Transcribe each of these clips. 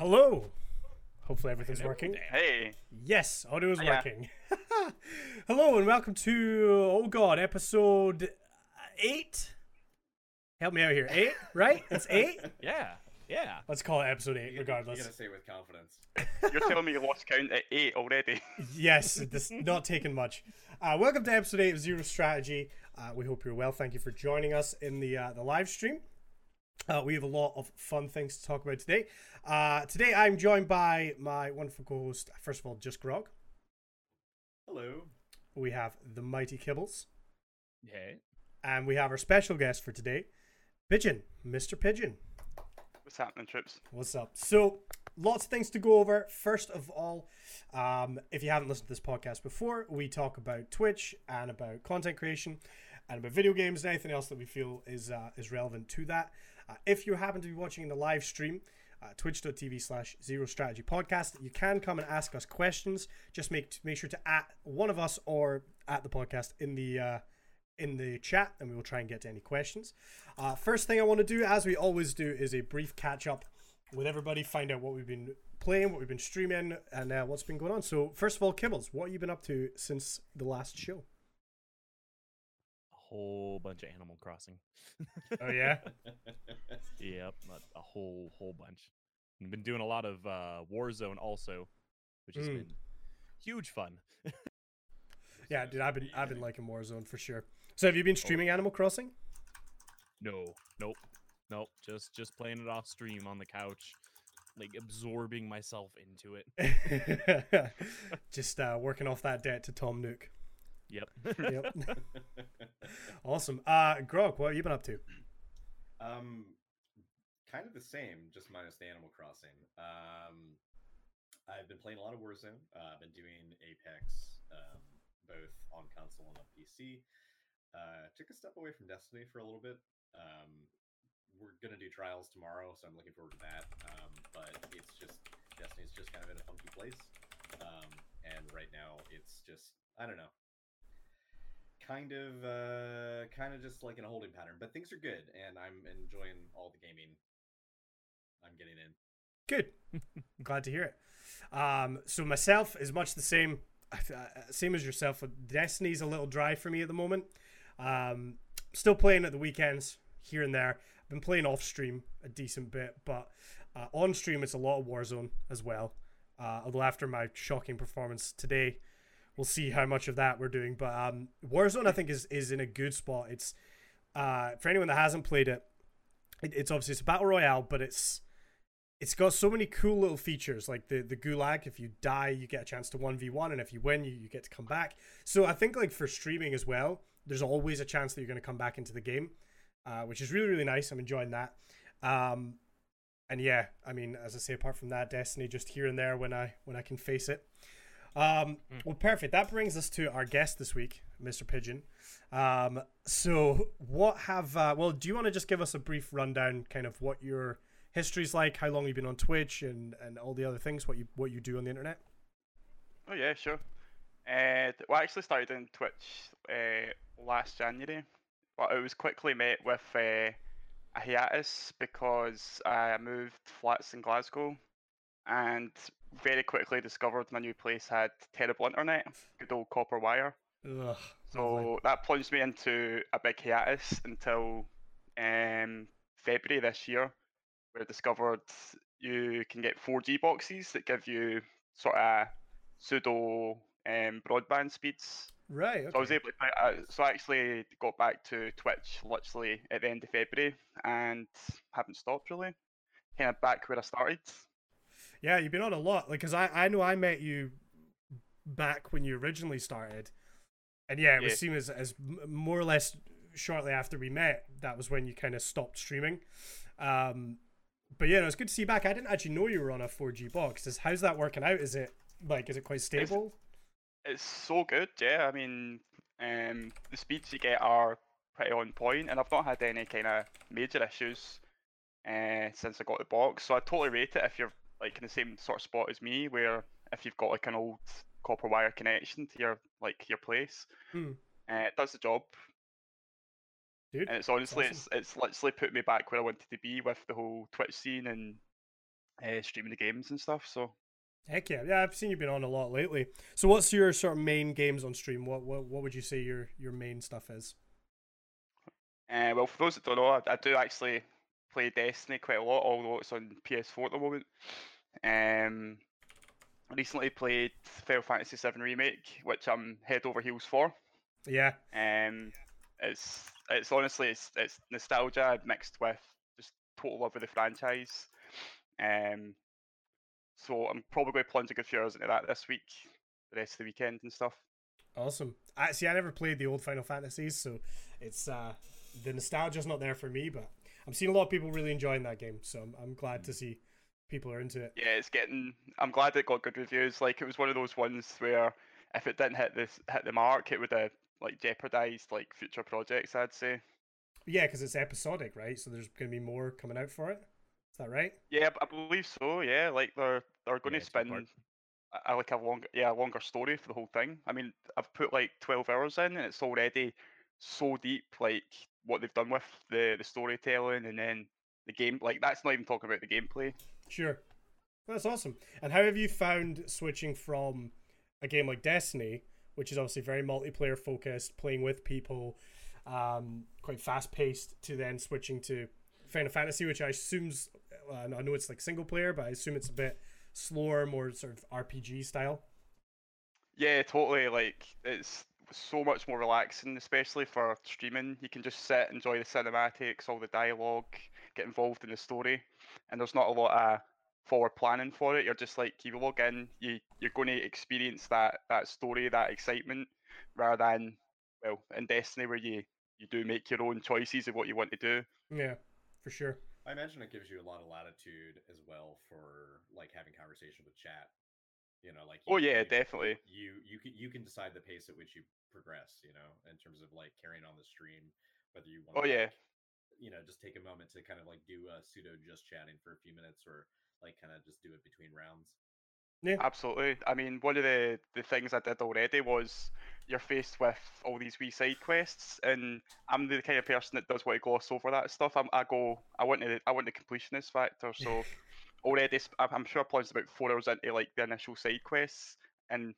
Hello. Hopefully everything's working. Hey. Yes, audio is Yeah. working. Hello and welcome to oh god, episode eight. Help me out here. Eight, right? It's eight. Yeah, yeah. Let's call it episode eight, You regardless. gotta say it with confidence. You're telling me you lost count at eight already. yes, this not taking much. Uh, welcome to episode eight of Zero Strategy. Uh, we hope you're well. Thank you for joining us in the uh, the live stream. Uh, we have a lot of fun things to talk about today. Uh, today, I'm joined by my wonderful co-host. First of all, just Grog. Hello. We have the mighty Kibbles, Hey. and we have our special guest for today, Pigeon, Mr. Pigeon. What's happening, troops? What's up? So, lots of things to go over. First of all, um, if you haven't listened to this podcast before, we talk about Twitch and about content creation and about video games and anything else that we feel is uh, is relevant to that. Uh, if you happen to be watching the live stream, uh, twitch.tv slash zero strategy podcast, you can come and ask us questions. Just make make sure to at one of us or at the podcast in the uh, in the chat and we will try and get to any questions. Uh, first thing I want to do, as we always do, is a brief catch up with everybody, find out what we've been playing, what we've been streaming, and uh, what's been going on. So, first of all, Kibbles, what have you been up to since the last show? Whole bunch of Animal Crossing. Oh, yeah? Yep, a, a whole whole bunch. And been doing a lot of uh, Warzone also, which has Mm. been huge fun. Yeah, dude, I've been I've been liking Warzone for sure. So, have you been streaming Animal Crossing? No, nope, nope. Just just playing it off stream on the couch, like absorbing myself into it. Just uh, working off that debt to Tom Nook. Yep. Yep. awesome. Uh, Grog, what have you been up to? um, kind of the same, just minus the Animal Crossing. Um, I've been playing a lot of Warzone. Uh, I've been doing Apex, um, both on console and on PC. Uh, took a step away from Destiny for a little bit. Um, we're gonna do trials tomorrow, so I'm looking forward to that. Um, but it's just Destiny's just kind of in a funky place. Um, and right now, it's just I don't know. Kind of, uh, kind of just like in a holding pattern, but things are good, and I'm enjoying all the gaming I'm getting in. Good. Glad to hear it. Um, so myself is much the same, uh, same as yourself. Destiny's a little dry for me at the moment. Um, still playing at the weekends here and there. I've been playing off stream a decent bit, but uh, on stream it's a lot of Warzone as well. Uh, although after my shocking performance today, we'll see how much of that we're doing. But um, Warzone I think is is in a good spot. It's uh, for anyone that hasn't played it, it, it's obviously it's a battle royale, but it's it's got so many cool little features like the the gulag if you die you get a chance to 1v1 and if you win you, you get to come back so i think like for streaming as well there's always a chance that you're going to come back into the game uh, which is really really nice i'm enjoying that um, and yeah i mean as i say apart from that destiny just here and there when i when i can face it um, well perfect that brings us to our guest this week mr pigeon um, so what have uh, well do you want to just give us a brief rundown kind of what your history's like, how long you've been on Twitch, and and all the other things, what you what you do on the internet. Oh yeah, sure. Uh, well, I actually started on Twitch uh, last January, but it was quickly met with uh, a hiatus because I moved flats in Glasgow, and very quickly discovered my new place had terrible internet, good old copper wire. Ugh, So lovely. that plunged me into a big hiatus until um, February this year, where I discovered you can get 4G boxes that give you sort of pseudo um, broadband speeds. right. So I was able to, uh, so I actually got back to Twitch literally at the end of February and haven't stopped really. Kind of back where I started. Yeah, you've been on a lot. Like, cause I I know I met you back when you originally started, and yeah, it was Yeah. seen as as more or less shortly after we met. That was when you kind of stopped streaming. Um, but yeah, no, it's good to see you back. I didn't actually know you were on a 4G box. Is how's that working out? Is it like is it quite stable? It's so good, yeah. I mean, um, the speeds you get are pretty on point, and I've not had any kind of major issues uh, since I got the box. So I totally rate it if you're like in the same sort of spot as me, where if you've got like an old copper wire connection to your like your place, Hmm. uh, it does the job. Dude, And it's honestly, awesome. it's it's literally put me back where I wanted to be with the whole Twitch scene and uh, streaming the games and stuff. So Heck yeah, yeah. I've seen you've been on a lot lately. So, what's your sort of main games on stream? What what what would you say your your main stuff is? Uh, well, for those that don't know, I, I do actually play Destiny quite a lot, although it's on PS4 at the moment. Um, I recently played Final Fantasy VII Remake, which I'm head over heels for. Yeah, Um, it's it's honestly it's it's nostalgia mixed with just total love of the franchise. Um, so I'm probably going to plunge a good few hours into that this week, the rest of the weekend and stuff. awesome. I see. I never played the old Final Fantasies, so it's uh the nostalgia's not there for me. But I'm seeing a lot of people really enjoying that game, so I'm, I'm glad to mm. see people are into it. Yeah, it's getting. I'm glad it got good reviews. Like it was one of those ones where if it didn't hit this hit the mark, it would have like jeopardized like future projects. I'd say. Yeah, because it's episodic, right? So there's going to be more coming out for it. Is that right? Yeah, I believe so. Yeah, like they're they're going Yeah, to it's two spin a, a- like a longer yeah a longer story for the whole thing. I mean, I've put like twelve hours in, and it's already so deep. Like what they've done with the the storytelling, and then the game. Like that's not even talking about the gameplay. Sure. That's awesome. And how have you found switching from a game like Destiny, which is obviously very multiplayer focused, playing with people, um, quite fast paced, to then switching to Final Fantasy, which I assume's, uh, I know it's like single player, but I assume it's a bit slower, more sort of RPG style. Yeah, totally. Like it's so much more relaxing, especially for streaming. You can just sit, enjoy the cinematics, all the dialogue, get involved in the story, and there's not a lot of forward planning for it. You're just like you log in, you you're going to experience that that story, that excitement, rather than well in Destiny where you you do make your own choices of what you want to do. Yeah, for sure. I imagine it gives you a lot of latitude as well for like having conversation with chat. You know, like Oh yeah, you- definitely. You you can you can decide the pace at which you progress. You know, in terms of like carrying on the stream, whether you want. Oh yeah. You know, just take a moment to kind of like do a pseudo just chatting for a few minutes, or like kind of just do it between rounds. Yeah, absolutely. I mean, one of the, the things I did already was you're faced with all these wee side quests, and I'm the kind of person that does want to gloss over that stuff. I'm, I go, I want the, I want the completionist factor. So already, sp- I'm I'm sure I plunged about four hours into like the initial side quests, and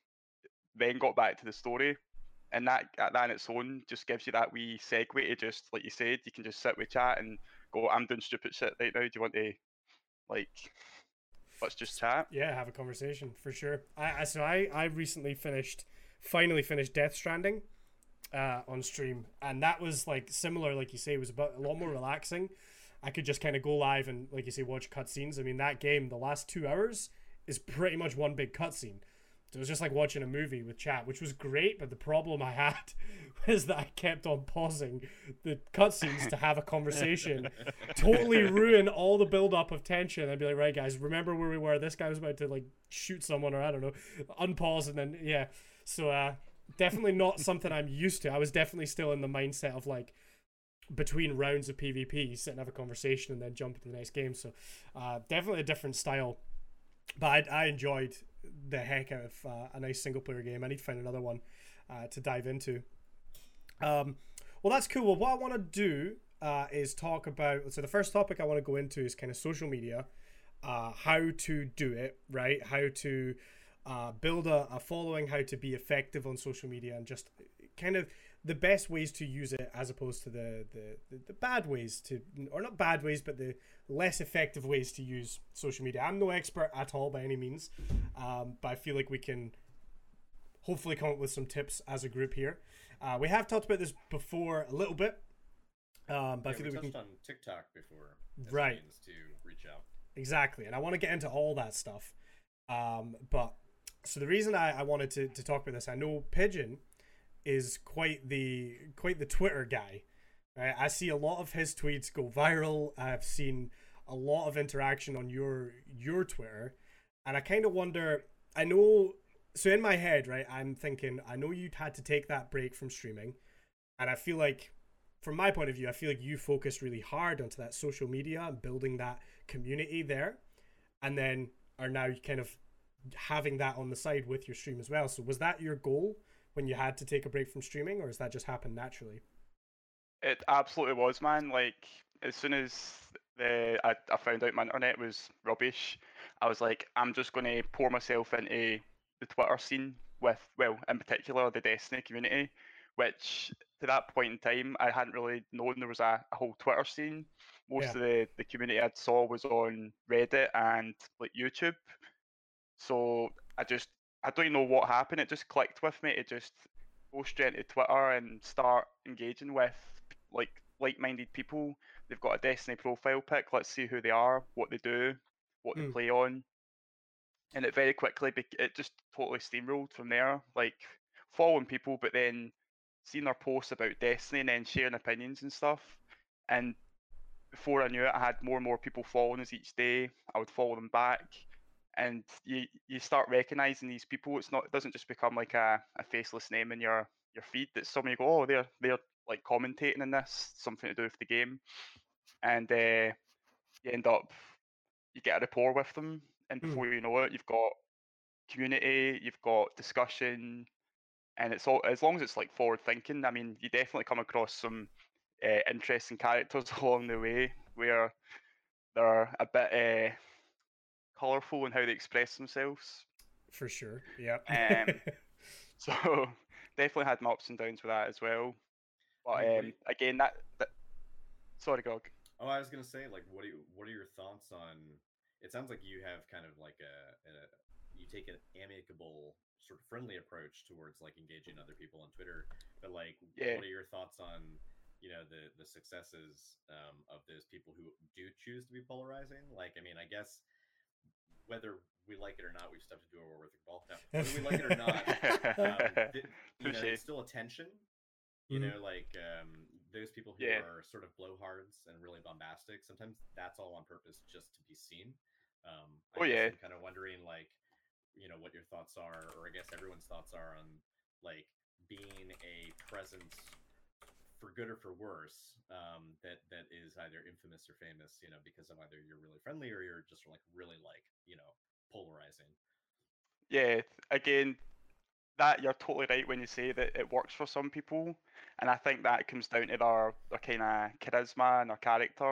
then got back to the story. And that, that on its own just gives you that wee segue to just, like you said, you can just sit with chat and go, I'm doing stupid shit right now. Do you want to, like, let's just chat? Yeah, have a conversation for sure. I, I so I I recently finished, finally finished Death Stranding, uh, on stream, and that was like similar, like you say, it was about a lot more relaxing. I could just kind of go live and, like you say, watch cutscenes. I mean, that game, the last two hours is pretty much one big cutscene. It was just like watching a movie with chat, which was great. But the problem I had was that I kept on pausing the cutscenes to have a conversation totally ruin all the build up of tension. I'd be like, right, guys, remember where we were. This guy was about to like shoot someone, or I don't know, unpause and then yeah. So uh, definitely not something I'm used to. I was definitely still in the mindset of like between rounds of PvP, sit and have a conversation and then jump into the next game. So uh, definitely a different style. But I, I enjoyed the heck out of uh, a nice single player game. I need to find another one uh, to dive into. Um, well, that's cool. Well, what I want to do uh, is talk about. So the first topic I want to go into is kind of social media, uh, how to do it right, how to uh, build a, a following, how to be effective on social media, and just kind of the best ways to use it as opposed to the, the, the, the bad ways to or not bad ways but the less effective ways to use social media i'm no expert at all by any means um, but i feel like we can hopefully come up with some tips as a group here uh, we have talked about this before a little bit um, but i feel we like we touched can on TikTok before. Right. to reach out. Exactly. And I want to get into all that stuff. Um, but so the reason I, I wanted to, to talk about this, I know Pigeon is quite the quite the Twitter guy. Right? I see a lot of his tweets go viral. I've seen a lot of interaction on your your Twitter. And I kind of wonder I know so in my head, right, I'm thinking I know you'd had to take that break from streaming. And I feel like from my point of view, I feel like you focused really hard onto that social media and building that community there, and then are now kind of having that on the side with your stream as well. So was that your goal when you had to take a break from streaming, or has that just happened naturally? It absolutely was, man. Like as soon as the I, I found out my internet was rubbish, I was like, I'm just going to pour myself into the Twitter scene with, well, in particular the Destiny community, which to that point in time I hadn't really known there was a, a whole Twitter scene. Most Yeah. of the, the community I'd saw was on Reddit and like YouTube. So I just I don't even know what happened. It just clicked with me to just go straight into Twitter and start engaging with like like-minded people. They've got a Destiny profile pic. Let's see who they are, what they do, what they Mm. play on, and it very quickly it just totally steamrolled from there. Like following people, but then seeing their posts about Destiny and then sharing opinions and stuff. And before I knew it, I had more and more people following us each day. I would follow them back, and you you start recognizing these people. It's not it doesn't just become like a, a faceless name in your your feed. It's someone you go, oh, they're they're like commentating in this, something to do with the game, and uh, you end up you get a rapport with them, and Hmm. before you know it, you've got community, you've got discussion, and it's all as long as it's like forward thinking. I mean, you definitely come across some uh, interesting characters along the way where they're a bit uh, colourful in how they express themselves. For sure. Yeah. Um, So definitely had my ups and downs with that as well. But mean, um, again, that, that sorry, Grog. Oh, I was gonna say, like, what do you, what are your thoughts on? It sounds like you have kind of like a, a you take an amicable, sort of friendly approach towards like engaging other people on Twitter. But like, Yeah. what are your thoughts on, you know, the the successes um, of those people who do choose to be polarizing? Like, I mean, I guess whether we like it or not, we just have to do a war with the ball. No, whether we like it or not, um, th- you know, it's still attention. You Mhm. know, like um, those people who Yeah. are sort of blowhards and really bombastic. Sometimes that's all on purpose, just to be seen. Um, I Oh, yeah. I'm kind of wondering, like, you know, what your thoughts are, or I guess everyone's thoughts are on like being a presence for good or for worse um, that that is either infamous or famous. You know, because of either you're really friendly or you're just like really like you know polarizing. yeah, again, that you're totally right when you say that it works for some people, and I think that comes down to their their kind of charisma and their character,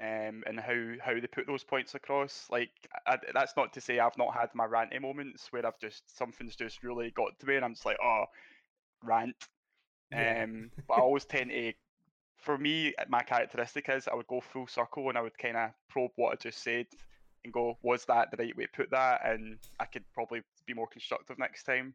um, and how how they put those points across. Like I, that's not to say I've not had my ranty moments where I've just something's just really got to me, and I'm just like, oh, rant. Yeah. Um, but I always tend to, for me, my characteristic is I would go full circle and I would kind of probe what I just said and go, was that the right way to put that? And I could probably be more constructive next time.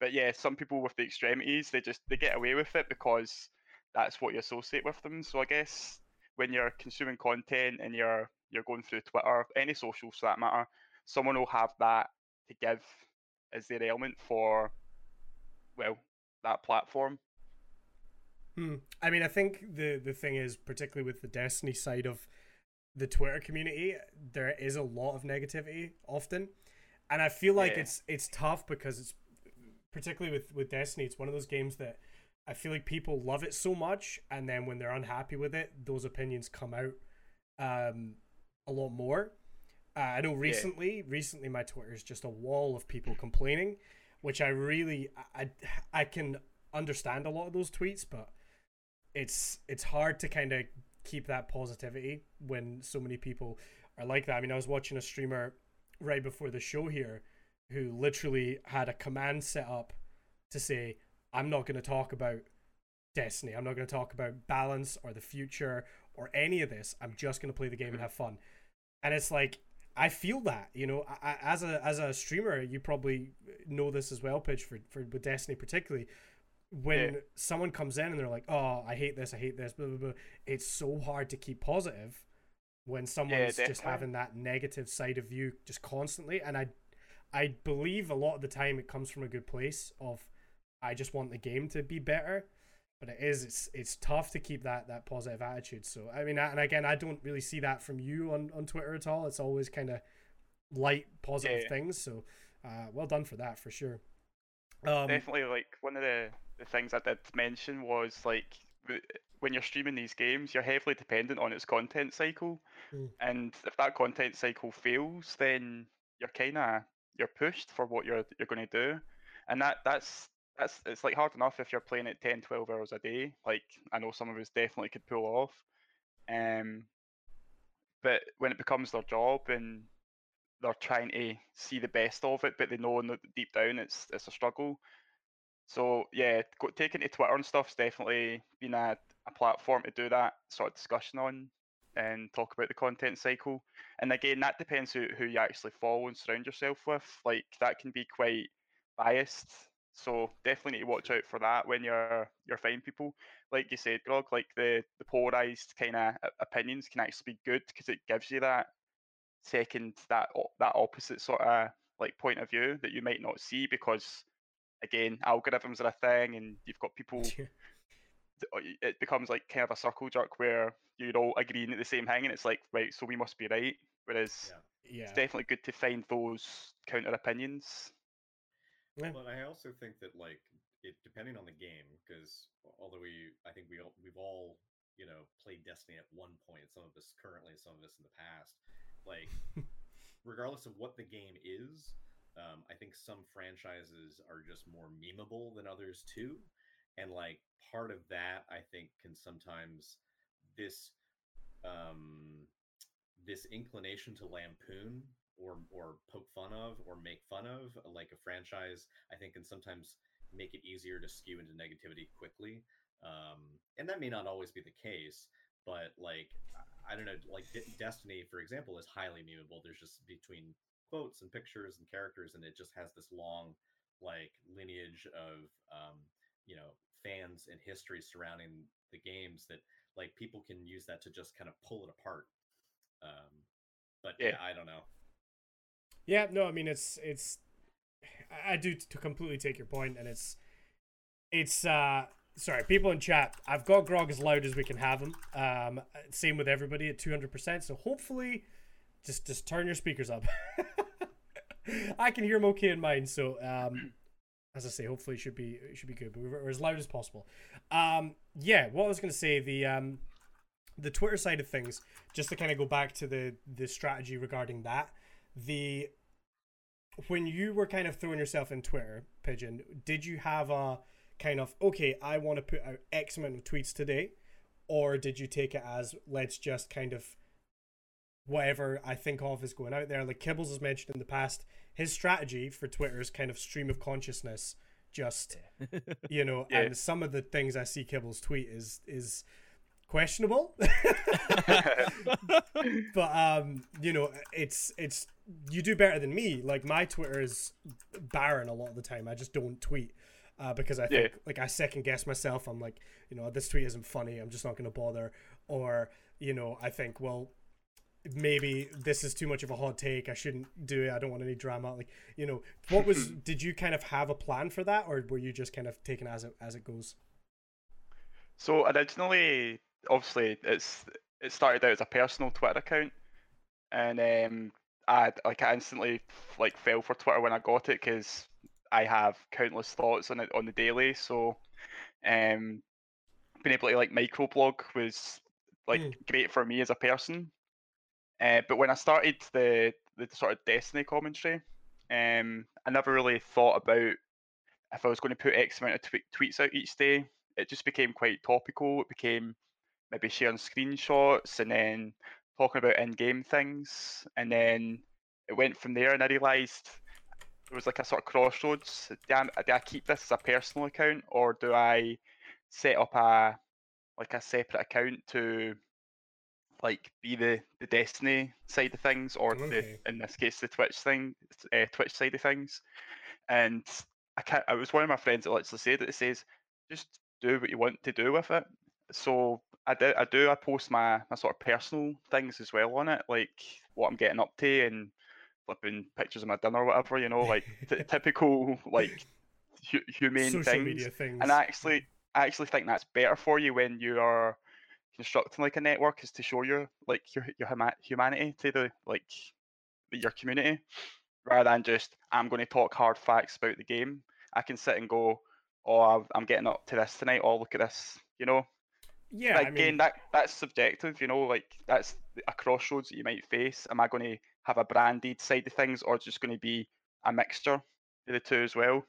But yeah, some people with the extremities, they just they get away with it because that's what you associate with them. So I guess when you're consuming content and you're you're going through Twitter, any socials for that matter, someone will have that to give as their element for well that platform. Hmm. I mean, I think the the thing is, particularly with the Destiny side of the Twitter community, there is a lot of negativity often, and I feel like Yeah. it's it's tough because it's particularly with with Destiny, it's one of those games that I feel like people love it so much, and then when they're unhappy with it, those opinions come out um, a lot more. Uh, I know recently, recently my Twitter is just a wall of people complaining, which I really I, I can understand a lot of those tweets, but it's it's hard to kind of keep that positivity when so many people are like that. I mean, I was watching a streamer right before the show here who literally had a command set up to say, "I'm not going to talk about Destiny. I'm not going to talk about balance or the future or any of this. I'm just going to play the game and mm-hmm. have fun." And it's like I feel that, you know, I, as a as a streamer, you probably know this as well, Pidge for for with Destiny particularly. When Yeah. someone comes in and they're like, "Oh, I hate this, I hate this," blah blah blah, it's so hard to keep positive when someone's just having that negative side of you just constantly. And I, I believe a lot of the time it comes from a good place of, I just want the game to be better. But it is it's it's tough to keep that that positive attitude. So I mean, and again, I don't really see that from you on on Twitter at all. It's always kind of light positive Yeah. things. So uh, well done for that for sure. Um, Definitely, like one of the, the things I did mention was like when you're streaming these games, you're heavily dependent on its content cycle, Mm. and if that content cycle fails, then you're kind of you're pushed for what you're you're going to do, and that that's that's it's like hard enough if you're playing it 10, 12 hours a day. Like I know some of us definitely could pull off, Um, but when it becomes their job and they're trying to see the best of it, but they know that deep down it's it's a struggle. So yeah, taking to Twitter and stuff's definitely been a, a platform to do that sort of discussion on and talk about the content cycle. And again, that depends who, who you actually follow and surround yourself with. Like that can be quite biased. So definitely need to watch out for that when you're you're finding people. Like you said, Grog, like the, the polarized kind of opinions can actually be good because it gives you that second that that opposite sort of like point of view that you might not see because again algorithms are a thing and you've got people oh, it becomes like kind of a circle jerk where you're all agreeing at the same thing and it's like right so we must be right whereas yeah. it's definitely good to find those counter opinions yeah. but i also think that like it depending on the game because although we i think we all, we've all you know played destiny at one point some of us currently some of us in the past like regardless of what the game is um, i think some franchises are just more memeable than others too and like part of that i think can sometimes this um this inclination to lampoon or or poke fun of or make fun of like a franchise i think can sometimes make it easier to skew into negativity quickly um and that may not always be the case but like i don't know like destiny for example is highly memeable. There's just between quotes and pictures and characters and it just has this long like lineage of um you know fans and history surrounding the games that like people can use that to just kind of pull it apart um but yeah, yeah i don't know. Yeah no i mean it's it's i do to completely take your point and it's it's uh sorry people in chat i've got grog as loud as we can have him um same with everybody at 200% so hopefully just just turn your speakers up i can hear them okay in mine so um as I say, hopefully it should be it should be good, but we're, as loud as possible. Um, yeah, what I was to say, the um, the Twitter side of things, just to kind of go back to the the strategy regarding that, the when you were kind of throwing yourself in Twitter, Pigeon, did you have a kind of okay, I want to put out X amount of tweets today, or did you take it as let's just kind of whatever I think of is going out there? Like Kibbles has mentioned in the past, his strategy for Twitter is kind of stream of consciousness. Just you know, yeah. and some of the things I see Kibbles tweet is is questionable. but um, you know, it's it's you do better than me. Like my Twitter is barren a lot of the time. I just don't tweet. Uh, because I think yeah. like I second guess myself. I'm like, you know, this tweet isn't funny. I'm just not going to bother. Or you know, I think, well, maybe this is too much of a hot take. I shouldn't do it. I don't want any drama. Like, you know, what was? did you kind of have a plan for that, or were you just kind of taking it as it as it goes? So originally, obviously, it's it started out as a personal Twitter account, and um, I like I instantly like fell for Twitter when I got it because I have countless thoughts on it on the daily. So, um, being able to like microblog was like mm. great for me as a person uh, but when I started the the sort of Destiny commentary, um, I never really thought about if I was going to put X amount of tw- tweets out each day. It just became quite topical. It became maybe sharing screenshots and then talking about in-game things, and then it went from there. And I realised there was like a sort of crossroads. Do I, do I keep this as a personal account, or do I set up a like a separate account to like be the the Destiny side of things, or okay. the in this case the Twitch thing, uh, Twitch side of things. And I can't. I was one of my friends that literally said it. It says just do what you want to do with it. So I do. I do. I post my my sort of personal things as well on it, like what I'm getting up to and flipping pictures of my dinner or whatever. You know, like t- typical like hu- humane Social things. things. And I actually, I actually think that's better for you when you are constructing like a network is to show your like your your humanity to the like your community rather than just I'm going to talk hard facts about the game. I can sit and go, oh, I'm getting up to this tonight. Oh, look at this, you know. Yeah. again, I mean... that that's subjective, you know. Like that's a crossroads that you might face. Am I going to have a branded side of things, or just going to be a mixture of the two as well?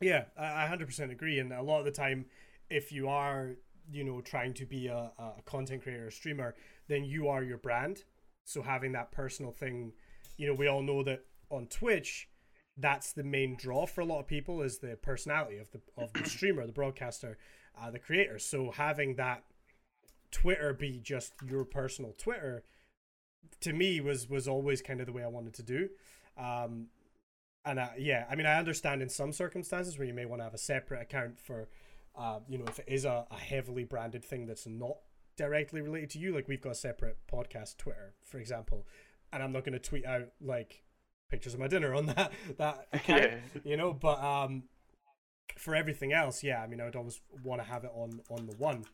Yeah, I 100% agree. And a lot of the time, if you are you know trying to be a, a content creator, a streamer, then you are your brand. So having that personal thing, you know, we all know that on Twitch, that's the main draw for a lot of people is the personality of the of the streamer, the broadcaster, uh, the creator. So having that Twitter be just your personal Twitter, to me was was always kind of the way I wanted to do. Um, and uh, yeah, I mean, I understand in some circumstances where you may want to have a separate account for, uh, you know, if it is a, a heavily branded thing that's not directly related to you, like we've got a separate podcast Twitter, for example, and I'm not going to tweet out like pictures of my dinner on that that account, Yeah. you know. But um, for everything else, yeah, I mean, I would always want to have it on on the one.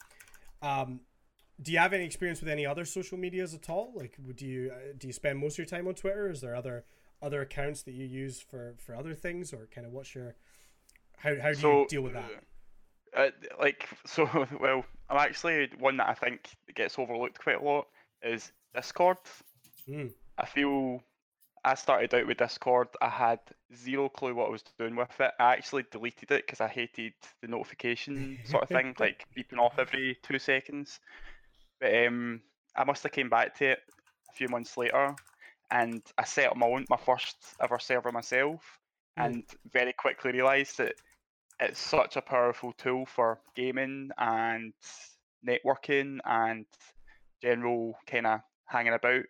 Um, do you have any experience with any other social medias at all? Like, would you uh, do you spend most of your time on Twitter? Is there other other accounts that you use for for other things, or kind of what's your how how do you deal with that? Uh, like so, well, I'm actually one that I think gets overlooked quite a lot is Discord. Mm. I feel I started out with Discord. I had zero clue what I was doing with it. I actually deleted it because I hated the notification sort of thing, like beeping off every two seconds. But um, I must have came back to it a few months later, and I set up my own, my first ever server myself, Mm. and very quickly realised that it's such a powerful tool for gaming and networking and general kind of hanging about.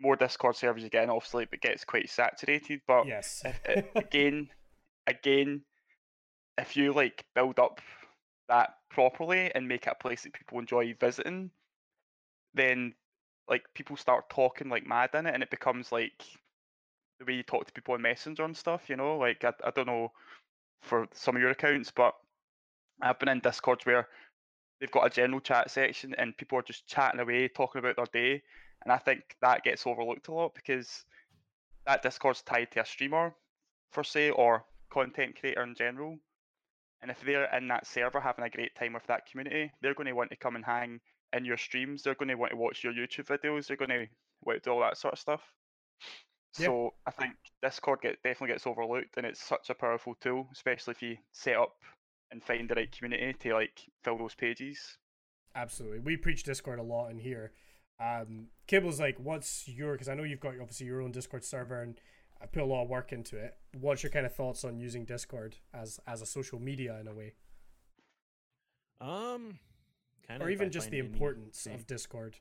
More Discord servers you get, in, obviously, it gets quite saturated. But Yes. again, again, if you like build up that properly and make it a place that people enjoy visiting, then like people start talking like mad in it, and it becomes like the way you talk to people on Messenger and stuff. You know, like I, I don't know for some of your accounts, but I've been in Discords where they've got a general chat section and people are just chatting away, talking about their day, and I think that gets overlooked a lot because that Discord's tied to a streamer, for say, or content creator in general. And if they're in that server having a great time with that community, they're going to want to come and hang in your streams. They're going to want to watch your YouTube videos. They're going to want to do all that sort of stuff. Yeah. So I think Discord get, definitely gets overlooked, and it's such a powerful tool, especially if you set up and find the right community to like fill those pages. Absolutely. We preach Discord a lot in here. Um, Kibble's like, what's your, because I know you've got obviously your own Discord server and I put a lot of work into it. What's your kind of thoughts on using Discord as as a social media in a way? Um, kind of. Or even just the importance of Discord?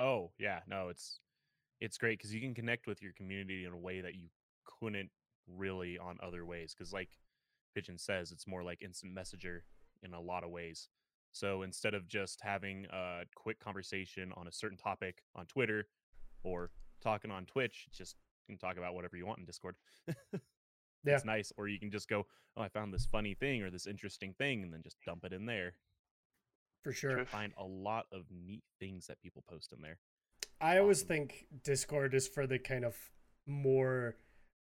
Oh yeah, no, it's it's great because you can connect with your community in a way that you couldn't really on other ways. Because like Pigeon says, it's more like instant messenger in a lot of ways. So instead of just having a quick conversation on a certain topic on Twitter or talking on Twitch, just you can talk about whatever you want in Discord. Yeah. It's nice. Or you can just go, oh, I found this funny thing or this interesting thing, and then just dump it in there. For sure. Find a lot of neat things that people post in there. I always Awesome. think Discord is for the kind of more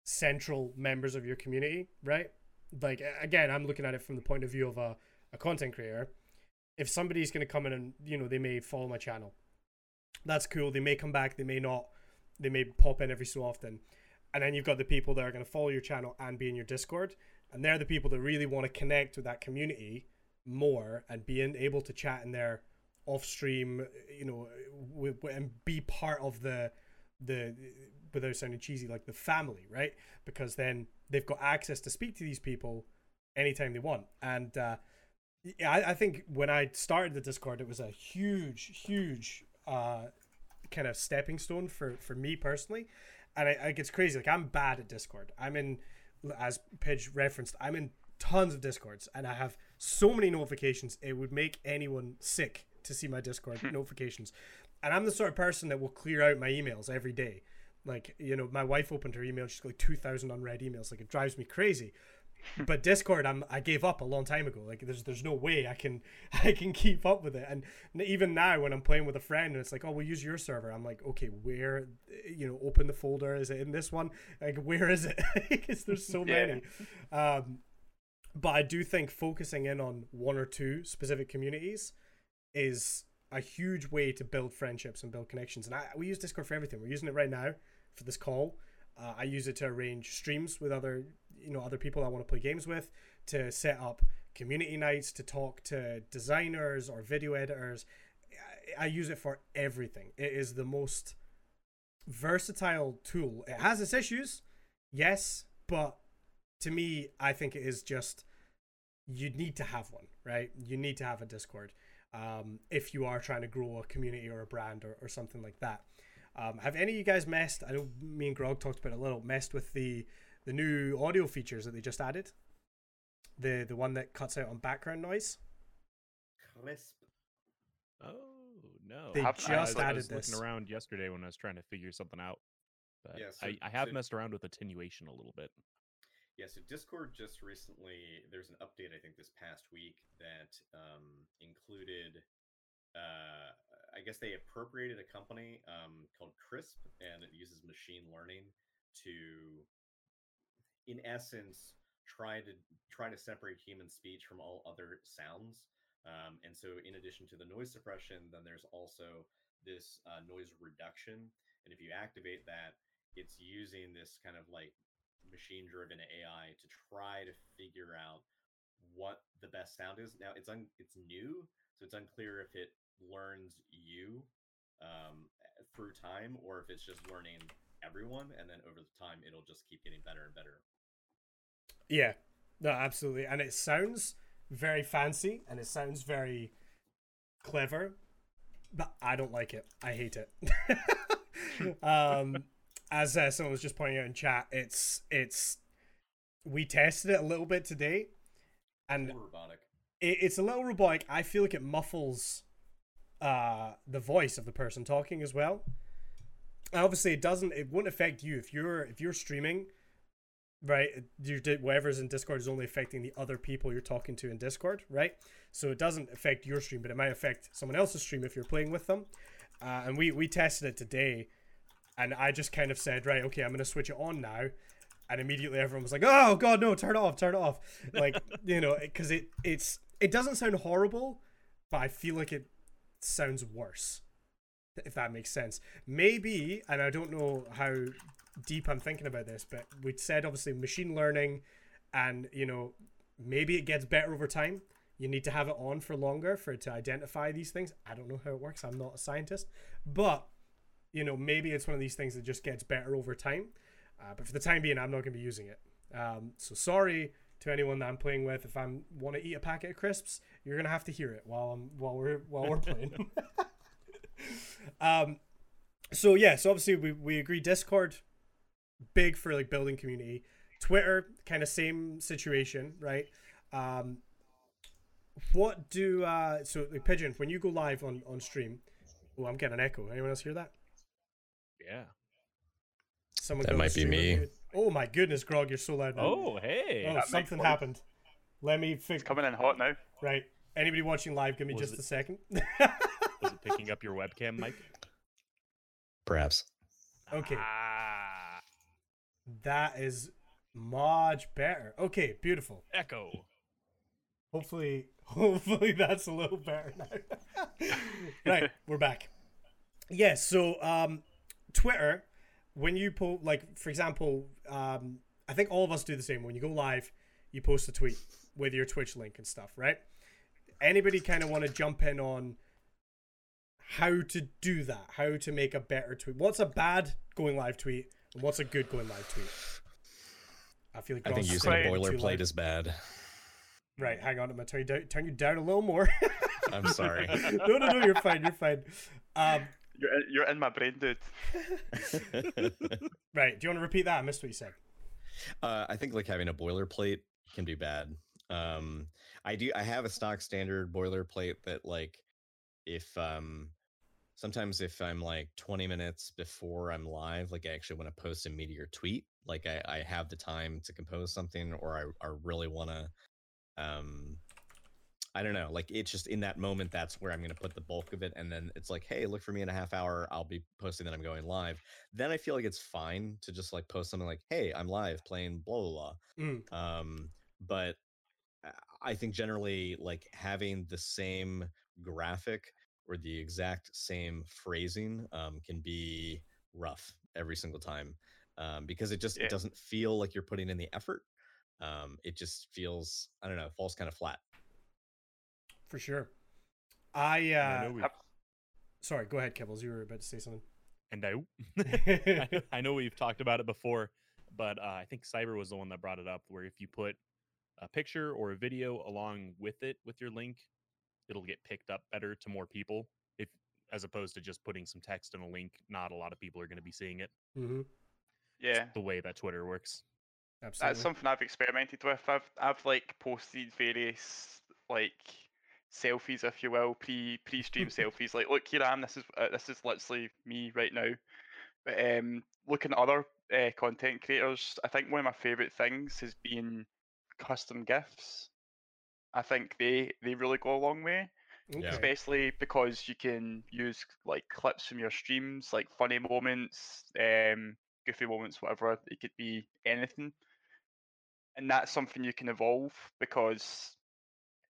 central members of your community, right? Like again, I'm looking at it from the point of view of a, a content creator. If somebody's gonna come in and you know they may follow my channel, that's cool. They may come back, they may not, they may pop in every so often. And then you've got the people that are gonna follow your channel and be in your Discord, and they're the people that really want to connect with that community more and being able to chat in there off stream, you know, and be part of the the without sounding cheesy, like the family, right? Because then they've got access to speak to these people anytime they want. And uh, I, I think when I started the Discord, it was a huge, huge uh, kind of stepping stone for for me personally. And I, I it's crazy. Like I'm bad at Discord. I'm in, as Pidge referenced, I'm in tons of Discords, and I have so many notifications. It would make anyone sick to see my Discord notifications. And I'm the sort of person that will clear out my emails every day. Like you know, my wife opened her email, she's got like two thousand unread emails. Like it drives me crazy. but Discord, I'm I gave up a long time ago. Like there's there's no way I can I can keep up with it. And even now, when I'm playing with a friend and it's like, oh, we'll use your server, I'm like, okay, where, you know, open the folder. Is it in this one? Like where is it? Because there's so Yeah. many. Um, but I do think focusing in on one or two specific communities is a huge way to build friendships and build connections. And I, we use Discord for everything. We're using it right now for this call. Uh, I use it to arrange streams with other, you know, other people I want to play games with, to set up community nights to talk to designers or video editors. I, I use it for everything. It is the most versatile tool. It has its issues, yes, but to me, I think it is just you need to have one, right? You need to have a Discord um, if you are trying to grow a community or a brand or, or something like that. Um, have any of you guys messed? I know me and Grog talked about it a little. Messed with the the new audio features that they just added. The the one that cuts out on background noise. Krisp. Oh no! They I- just I was, I added was this. looking around yesterday when I was trying to figure something out. But Yeah, so- I, I have so- messed around with attenuation a little bit. Yeah, so Discord just recently there's an update I think this past week that um, included uh, I guess they appropriated a company um, called Krisp and it uses machine learning to in essence try to try to separate human speech from all other sounds. Um, and so in addition to the noise suppression, then there's also this uh, noise reduction. And if you activate that, it's using this kind of like machine driven AI to try to figure out what the best sound is. Now it's un- it's new, so it's unclear if it learns you um, through time or if it's just learning everyone, and then over the time it'll just keep getting better and better. Yeah, no, absolutely, and it sounds very fancy and it sounds very clever, but I don't like it. I hate it. um, as uh, someone was just pointing out in chat, it's it's we tested it a little bit today, and it, it's a little robotic. I feel like it muffles uh the voice of the person talking as well. And obviously, it doesn't. It won't affect you if you're if you're streaming, right? You did whatever's in Discord is only affecting the other people you're talking to in Discord, right? So it doesn't affect your stream, but it might affect someone else's stream if you're playing with them. Uh, and we we tested it today, and I just kind of said, right, okay, I'm gonna switch it on now. And immediately everyone was like, "Oh God, no! Turn it off! Turn it off!" Like you know, because it it's it doesn't sound horrible, but I feel like it sounds worse. If that makes sense. Maybe, and I don't know how deep I'm thinking about this, but we said obviously machine learning, and you know, maybe it gets better over time. You need to have it on for longer for it to identify these things. I don't know how it works. I'm not a scientist, but you know, maybe it's one of these things that just gets better over time. Uh, but for the time being, I'm not going to be using it. Um, so sorry to anyone that I'm playing with. If I want to eat a packet of crisps, you're gonna have to hear it while I'm while we're while we're playing. um, so yeah, so obviously we we agree. Discord, big for like building community. Twitter, kind of same situation, right? Um, what do uh so like, pigeon when you go live on on stream? Oh, I'm getting an echo. Anyone else hear that? Yeah. Someone That might be me. mute. Oh my goodness, Grog, you're so loud. now. Oh, hey. oh something happened. Let me fix. It's coming in hot now. Right. Anybody watching live, give me Was just it- a second. Was it picking up your webcam, mic? Perhaps. Okay. Ah, that is much better. Okay, beautiful. echo. Hopefully, hopefully that's a little better now. right, we're back. Yes, so um, Twitter, when you post, like for example, um, I think all of us do the same. When you go live, you post a tweet with your Twitch link and stuff, right? Anybody kind of want to jump in on how to do that? How to make a better tweet? What's a bad going live tweet and what's a good going live tweet? I feel like I think using boilerplate is bad. Right, hang on. I'm gonna turn you down, turn you down a little more. I'm sorry. no, no, no. You're fine. You're fine. Um, You're in, you're in my brain, dude. right. Do you want to repeat that? I missed what you said. uh, I think like having a boilerplate can be bad. Um, I do. I have a stock standard boilerplate that like if um sometimes if I'm like 20 minutes before I'm live, like I actually want to post a meteor tweet, like I, I have the time to compose something or I, I really want to um I don't know, like it's just in that moment that's where I'm going to put the bulk of it and then it's like, hey, look for me in a half hour, I'll be posting that I'm going live. Then I feel like it's fine to just like post something like, hey, I'm live playing blah blah blah. Mm. Um but I think generally like having the same graphic or the exact same phrasing um, can be rough every single time um, because it just Yeah. it doesn't feel like you're putting in the effort. um, it just feels I don't know, falls kind of flat. For sure. I uh I know we've, sorry, go ahead, Kibbles. You were about to say something. and I, I know- we've talked about it before, but uh, I think Cyber was the one that brought it up. Where if you put a picture or a video along with it with your link, it'll get picked up better to more people. If as opposed to just putting some text and a link, not a lot of people are going to be seeing it. mm-hmm. It's Yeah, the way that Twitter works. Absolutely. that's something I've experimented with. I've I've like posted various like selfies, if you will, pre pre stream selfies. Like, look here I am. This is uh, this is literally me right now. But um, looking at other uh, content creators, I think one of my favorite things has been custom GIFs. I think they they really go a long way. Okay. especially because you can use like clips from your streams, like funny moments, um, goofy moments, whatever. It could be anything, and that's something you can evolve because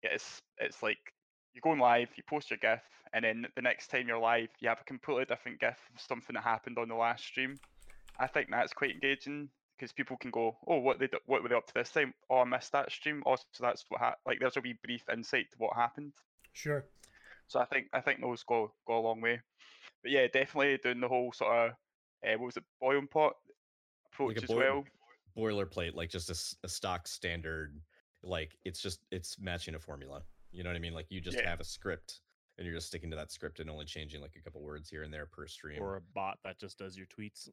it's it's like you're going live, you post your GIF, and then the next time you're live, you have a completely different GIF of something that happened on the last stream. I think that's quite engaging because people can go, "Oh, what they what were they up to this time? Oh, I missed that stream. Oh, so that's what ha-. like there's a wee brief insight to what happened." Sure. So I think I think those go go a long way. But yeah, definitely doing the whole sort of uh, what was it, boiling pot approach Like a as boi- well. Boilerplate, like just a stock standard, like it's just it's matching a formula. You know what I mean? Like you just Yeah. have a script and you're just sticking to that script and only changing like a couple words here and there per stream. Or a bot that just does your tweets.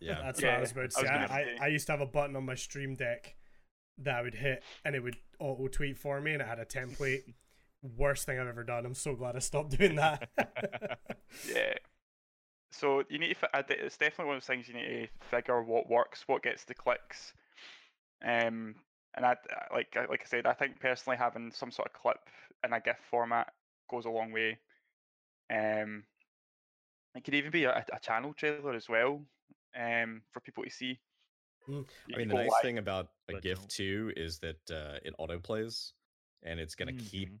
yeah. That's what I was about to say. I, gonna I, say. I used to have a button on my stream deck that I would hit and it would auto tweet for me and it had a template. Worst thing I've ever done. I'm so glad I stopped doing that. Yeah. So you need to. fi- I d- It's definitely one of those things you need to figure what works, what gets the clicks. Um, and I I- like like I said, I think personally having some sort of clip in a GIF format goes a long way. Um, it could even be a, a channel trailer as well. Um, for people to see. Mm. I mean, the nice live- thing about a GIF too is that uh, it auto plays, and it's gonna keep Mhm. keep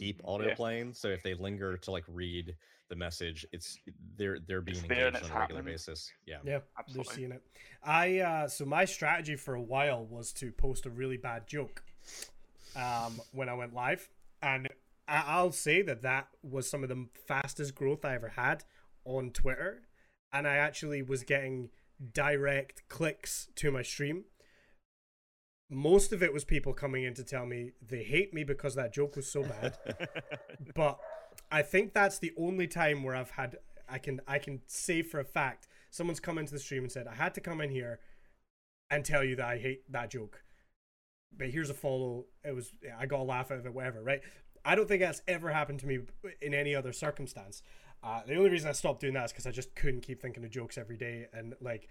Mhm. auto Yeah. playing. So if they linger to like read the message, it's they're they're being It's engaged on a regular happening. basis. Yeah. yeah, they're Absolutely. seeing it. I uh, so my strategy for a while was to post a really bad joke um, when I went live, and I- I'll say that that was some of the fastest growth I ever had on Twitter, and I actually was getting direct clicks to my stream. Most of it was people coming in to tell me they hate me because that joke was so bad but I think that's the only time where I've had I can I can say for a fact someone's come into the stream and said I had to come in here and tell you that I hate that joke. But here's a follow. It was I got a laugh out of it, whatever. Right? I don't think that's ever happened to me in any other circumstance. Uh, the only reason I stopped doing that is because I just couldn't keep thinking of jokes every day, and like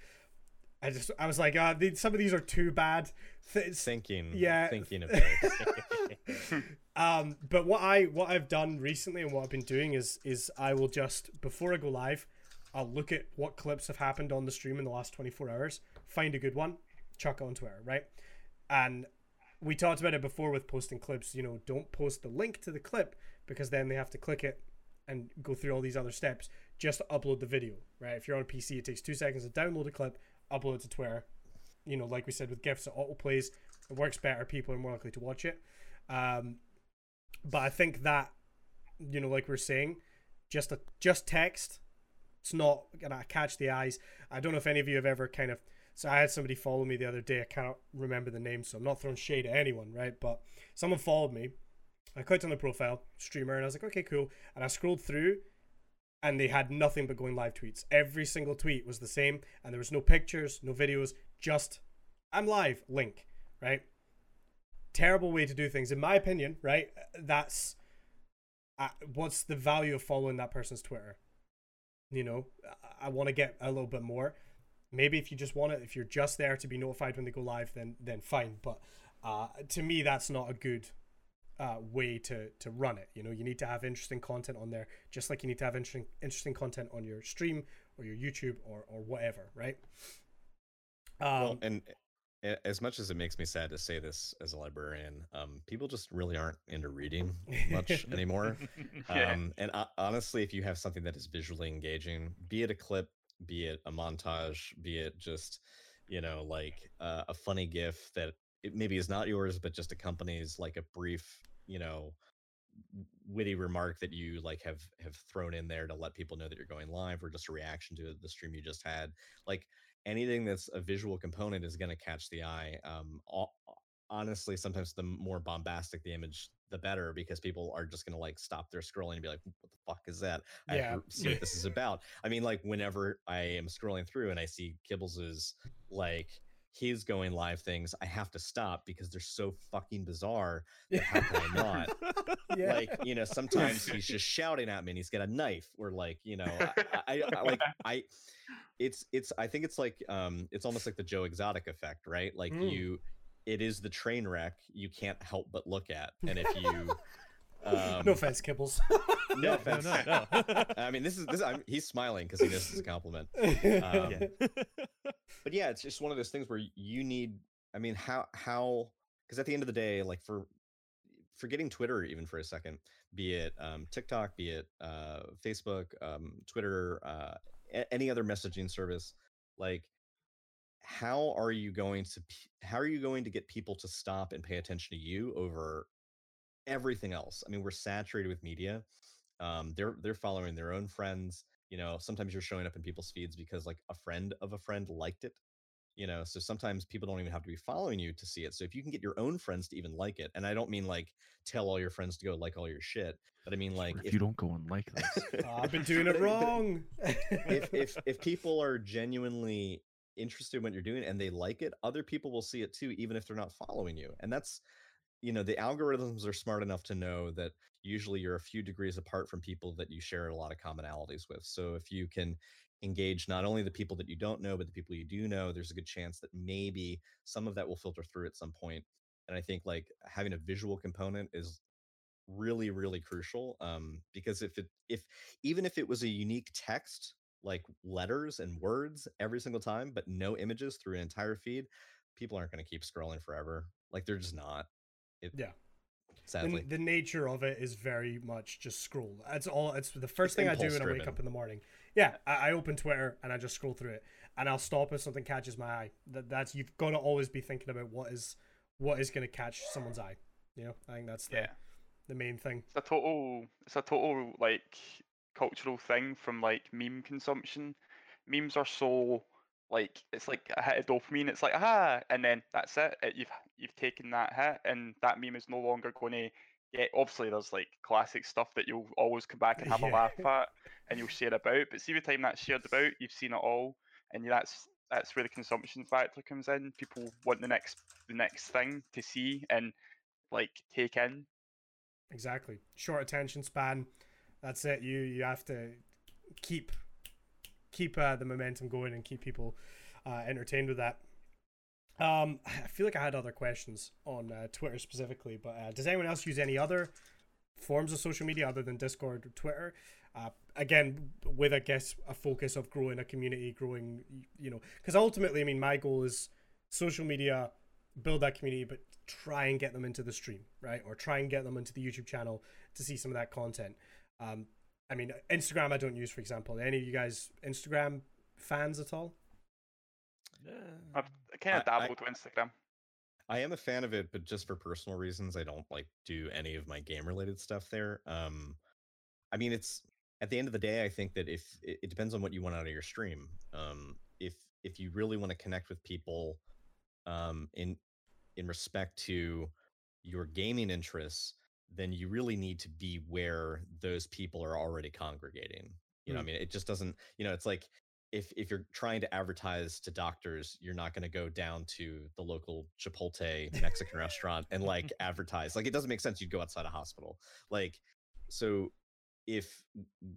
I just I was like, uh, some of these are too bad. Th- Thinking. Yeah. Thinking of this. um, but what I what I've done recently and what I've been doing is is I will just before I go live, I'll look at what clips have happened on the stream in the last 24 hours, find a good one, chuck it on Twitter, right? And we talked about it before with posting clips. You know, don't post the link to the clip because then they have to click it and go through all these other steps just to upload the video, right? If you're on a PC, it takes two seconds to download a clip, upload to Twitter. You know, like we said with GIFs, it auto plays. It works better. People are more likely to watch it. Um, but I think that, you know, like we're saying, just a just text, it's not gonna catch the eyes. I don't know if any of you have ever kind of. So I had somebody follow me the other day. I can't remember the name, so I'm not throwing shade at anyone, right? But someone followed me. I clicked on the profile, streamer, and I was like, okay, cool. And I scrolled through, and they had nothing but going live tweets. Every single tweet was the same, and there was no pictures, no videos, just I'm live link, right? Terrible way to do things, in my opinion, right? That's uh, what's the value of following that person's Twitter? You know, I, I want to get a little bit more. Maybe if you just want it, if you're just there to be notified when they go live, then then fine. But uh, to me, that's not a good uh, way to to run it. You know, you need to have interesting content on there, just like you need to have interesting interesting content on your stream or your YouTube or or whatever, right? Um, well, and as much as it makes me sad to say this as a librarian, um, people just really aren't into reading much anymore. Yeah. Um, and uh, honestly, if you have something that is visually engaging, be it a clip, be it a montage, be it just, you know, like uh, a funny GIF that it maybe is not yours, but just accompanies like a brief, you know, witty remark that you like have have thrown in there to let people know that you're going live or just a reaction to the stream you just had. Like anything that's a visual component is going to catch the eye um all, honestly sometimes the more bombastic the image the better because people are just going to like stop their scrolling and be like what the fuck is that? I Yeah. have to see what this is about. I mean like whenever i am scrolling through and i see kibbles's like his going live things i have to stop because they're so fucking bizarre that how can i not yeah. like you know sometimes he's just shouting at me and he's got a knife or like you know I, I, I like i it's it's i think it's like um it's almost like the joe exotic effect right like Mm. you it is the train wreck you can't help but look at and if you um no offense, Kibbles. no no, offense no, no. i mean this is this I'm, he's smiling because he knows it's a compliment Um, yeah. but yeah, it's just one of those things where you need. I mean, how how because at the end of the day, like for forgetting Twitter even for a second, be it um, TikTok, be it uh, Facebook, um, Twitter, uh, a- any other messaging service, like how are you going to p- how are you going to get people to stop and pay attention to you over everything else? I mean, we're saturated with media. Um, they're they're following their own friends. You know, sometimes you're showing up in people's feeds because like a friend of a friend liked it. You know, so sometimes people don't even have to be following you to see it. So if you can get your own friends to even like it, and I don't mean like tell all your friends to go like all your shit, but I mean like if, you don't go and like this. Oh, I've been doing it But- but wrong. if if if people are genuinely interested in what you're doing and they like it, other people will see it too, even if they're not following you. And that's you know, the algorithms are smart enough to know that usually you're a few degrees apart from people that you share a lot of commonalities with. So if you can engage not only the people that you don't know, but the people you do know, there's a good chance that maybe some of that will filter through at some point. And I think like having a visual component is really really crucial um because if it if even if it was a unique text like letters and words every single time but no images through an entire feed people aren't going to keep scrolling forever like they're just not it, Yeah. sadly the, the nature of it is very much just scroll. That's all. It's the first It's thing I do when I wake up in the morning. Yeah, I, I open Twitter and I just scroll through it, and I'll stop if something catches my eye. That that's you've got to always be thinking about what is what is going to catch someone's eye. You know, I think that's the Yeah. the main thing. It's a total it's a total like cultural thing from like meme consumption. Memes are so like it's like a hit of dopamine. It's like aha, and then that's it. it you've you've taken that hit, and that meme is no longer going to get. Obviously, there's like classic stuff that you'll always come back and have Yeah. a laugh at, and you'll share about. But see, the time that's shared about, you've seen it all, and that's that's where the consumption factor comes in. People want the next the next thing to see and like take in. Exactly. Short attention span. That's it. You you have to keep keep uh, the momentum going and keep people uh, entertained with that. Um, I feel like I had other questions on uh, Twitter specifically, but uh, does anyone else use any other forms of social media other than Discord or Twitter? Uh, again, with I guess a focus of growing a community, growing you know, because ultimately, I mean, my goal is social media, build that community, but try and get them into the stream, right? Or try and get them into the YouTube channel to see some of that content. Um, I mean, Instagram I don't use, for example. Any of you guys Instagram fans at all? Yeah. I've kind I- of I- dabbled with Instagram. I am a fan of it, but just for personal reasons, I don't like do any of my game related stuff there. Um, I mean, it's at the end of the day, I think that if it, it depends on what you want out of your stream. Um, if if you really want to connect with people, um, in in respect to your gaming interests, then you really need to be where those people are already congregating. You know, I Mm. mean, it just doesn't. You know, it's like if if you're trying to advertise to doctors, you're not going to go down to the local Chipotle Mexican restaurant and like advertise. Like it doesn't make sense. You'd go outside a hospital. Like so if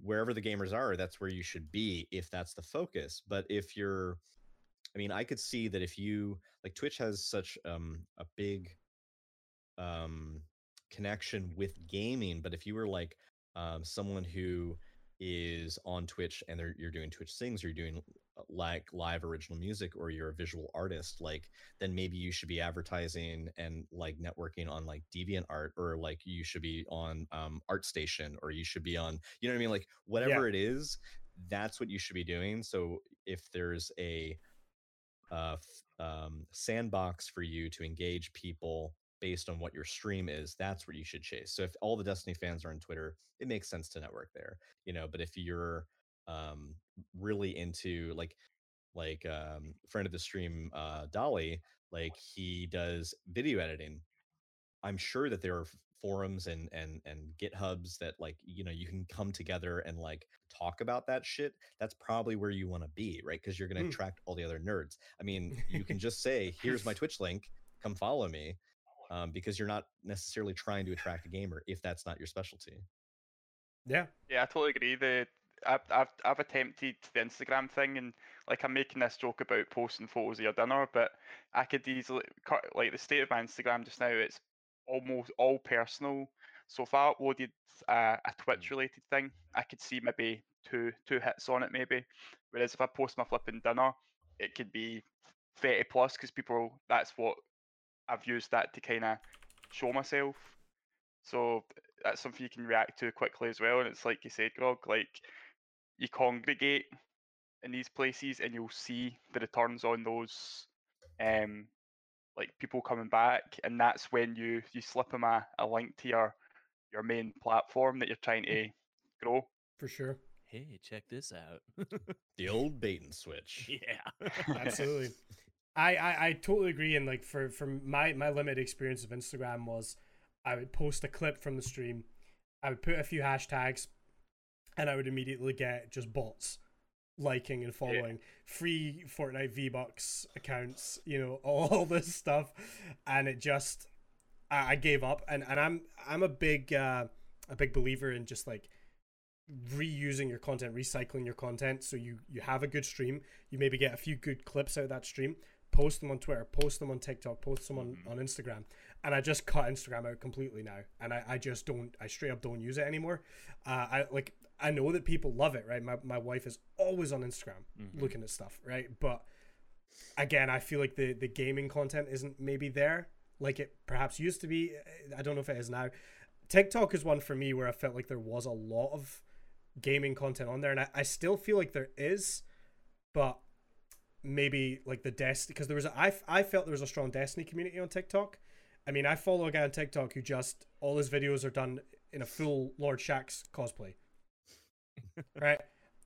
wherever the gamers are, that's where you should be if that's the focus. But if you're I mean, I could see that if you like Twitch has such um a big um connection with gaming, but if you were like um someone who is on Twitch and they're, you're doing Twitch things, or you're doing uh, like live original music, or you're a visual artist, like then maybe you should be advertising and like networking on like Deviant Art, or like you should be on um, ArtStation, or you should be on, you know what I mean, like whatever it is, that's what you should be doing. So if there's a uh, um, sandbox for you to engage people based on what your stream is. That's what you should chase. So if all the Destiny fans are on Twitter, it makes sense to network there, you know. But if you're um, really into like like um, friend of the stream uh, Dolly, like he does video editing. I'm sure that there are forums and and and GitHubs that like you know you can come together and like talk about that shit. That's probably where you want to be, right? Because you're going to Mm. attract all the other nerds. I mean, you can just say, "Here's my Twitch link. Come follow me," um, because you're not necessarily trying to attract a gamer if that's not your specialty. Yeah. Yeah, I totally agree. The I've, I've I've attempted the Instagram thing, and like I'm making this joke about posting photos of your dinner, but I could easily cut like the state of my Instagram just now. It's almost all personal. So if I uploaded uh, a Twitch related thing, I could see maybe two two hits on it maybe. Whereas if I post my flipping dinner, it could be thirty plus because people that's what I've used that to kind of show myself. So that's something you can react to quickly as well. And it's like you said, Grog, like you congregate in these places and you'll see the returns on those um like people coming back and that's when you you slip them a, a link to your your main platform that you're trying to grow. For sure. Hey, check this out. The old bait and switch. yeah. Absolutely. I, I I totally agree. And like for for my my limited experience of Instagram was, I would post a clip from the stream, I would put a few hashtags, and I would immediately get just bots liking and following free Fortnite V Bucks accounts. You know all this stuff, and it just I, I gave up. And and I'm I'm a big uh, a big believer in just like reusing your content recycling your content so you you have a good stream you maybe get a few good clips out of that stream post them on twitter post them on tiktok post them on, Mhm. on instagram and i just cut instagram out completely now and i, I just don't i straight up don't use it anymore. Uh, i like i know that people love it right? My, my wife is always on instagram Mhm. looking at stuff right? But again i feel like the the gaming content isn't maybe there like it perhaps used to be. I don't know if it is now. Tiktok is one for me where i felt like there was a lot of gaming content on there and i, I still feel like there is but maybe like the destiny because there was a, I, I felt there was a strong destiny community on tiktok. I mean i follow a guy on tiktok who just all his videos are done in a full lord Shaxx cosplay. Right?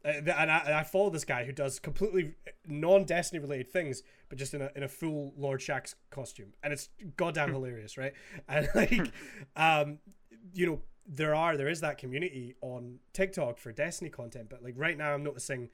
Uh, and I, and I follow this guy who does completely non-destiny related things but just in a, in a full lord Shaxx costume. And it's goddamn hilarious right? And like um you know there are there is that community on tiktok for destiny content but like right now i'm noticing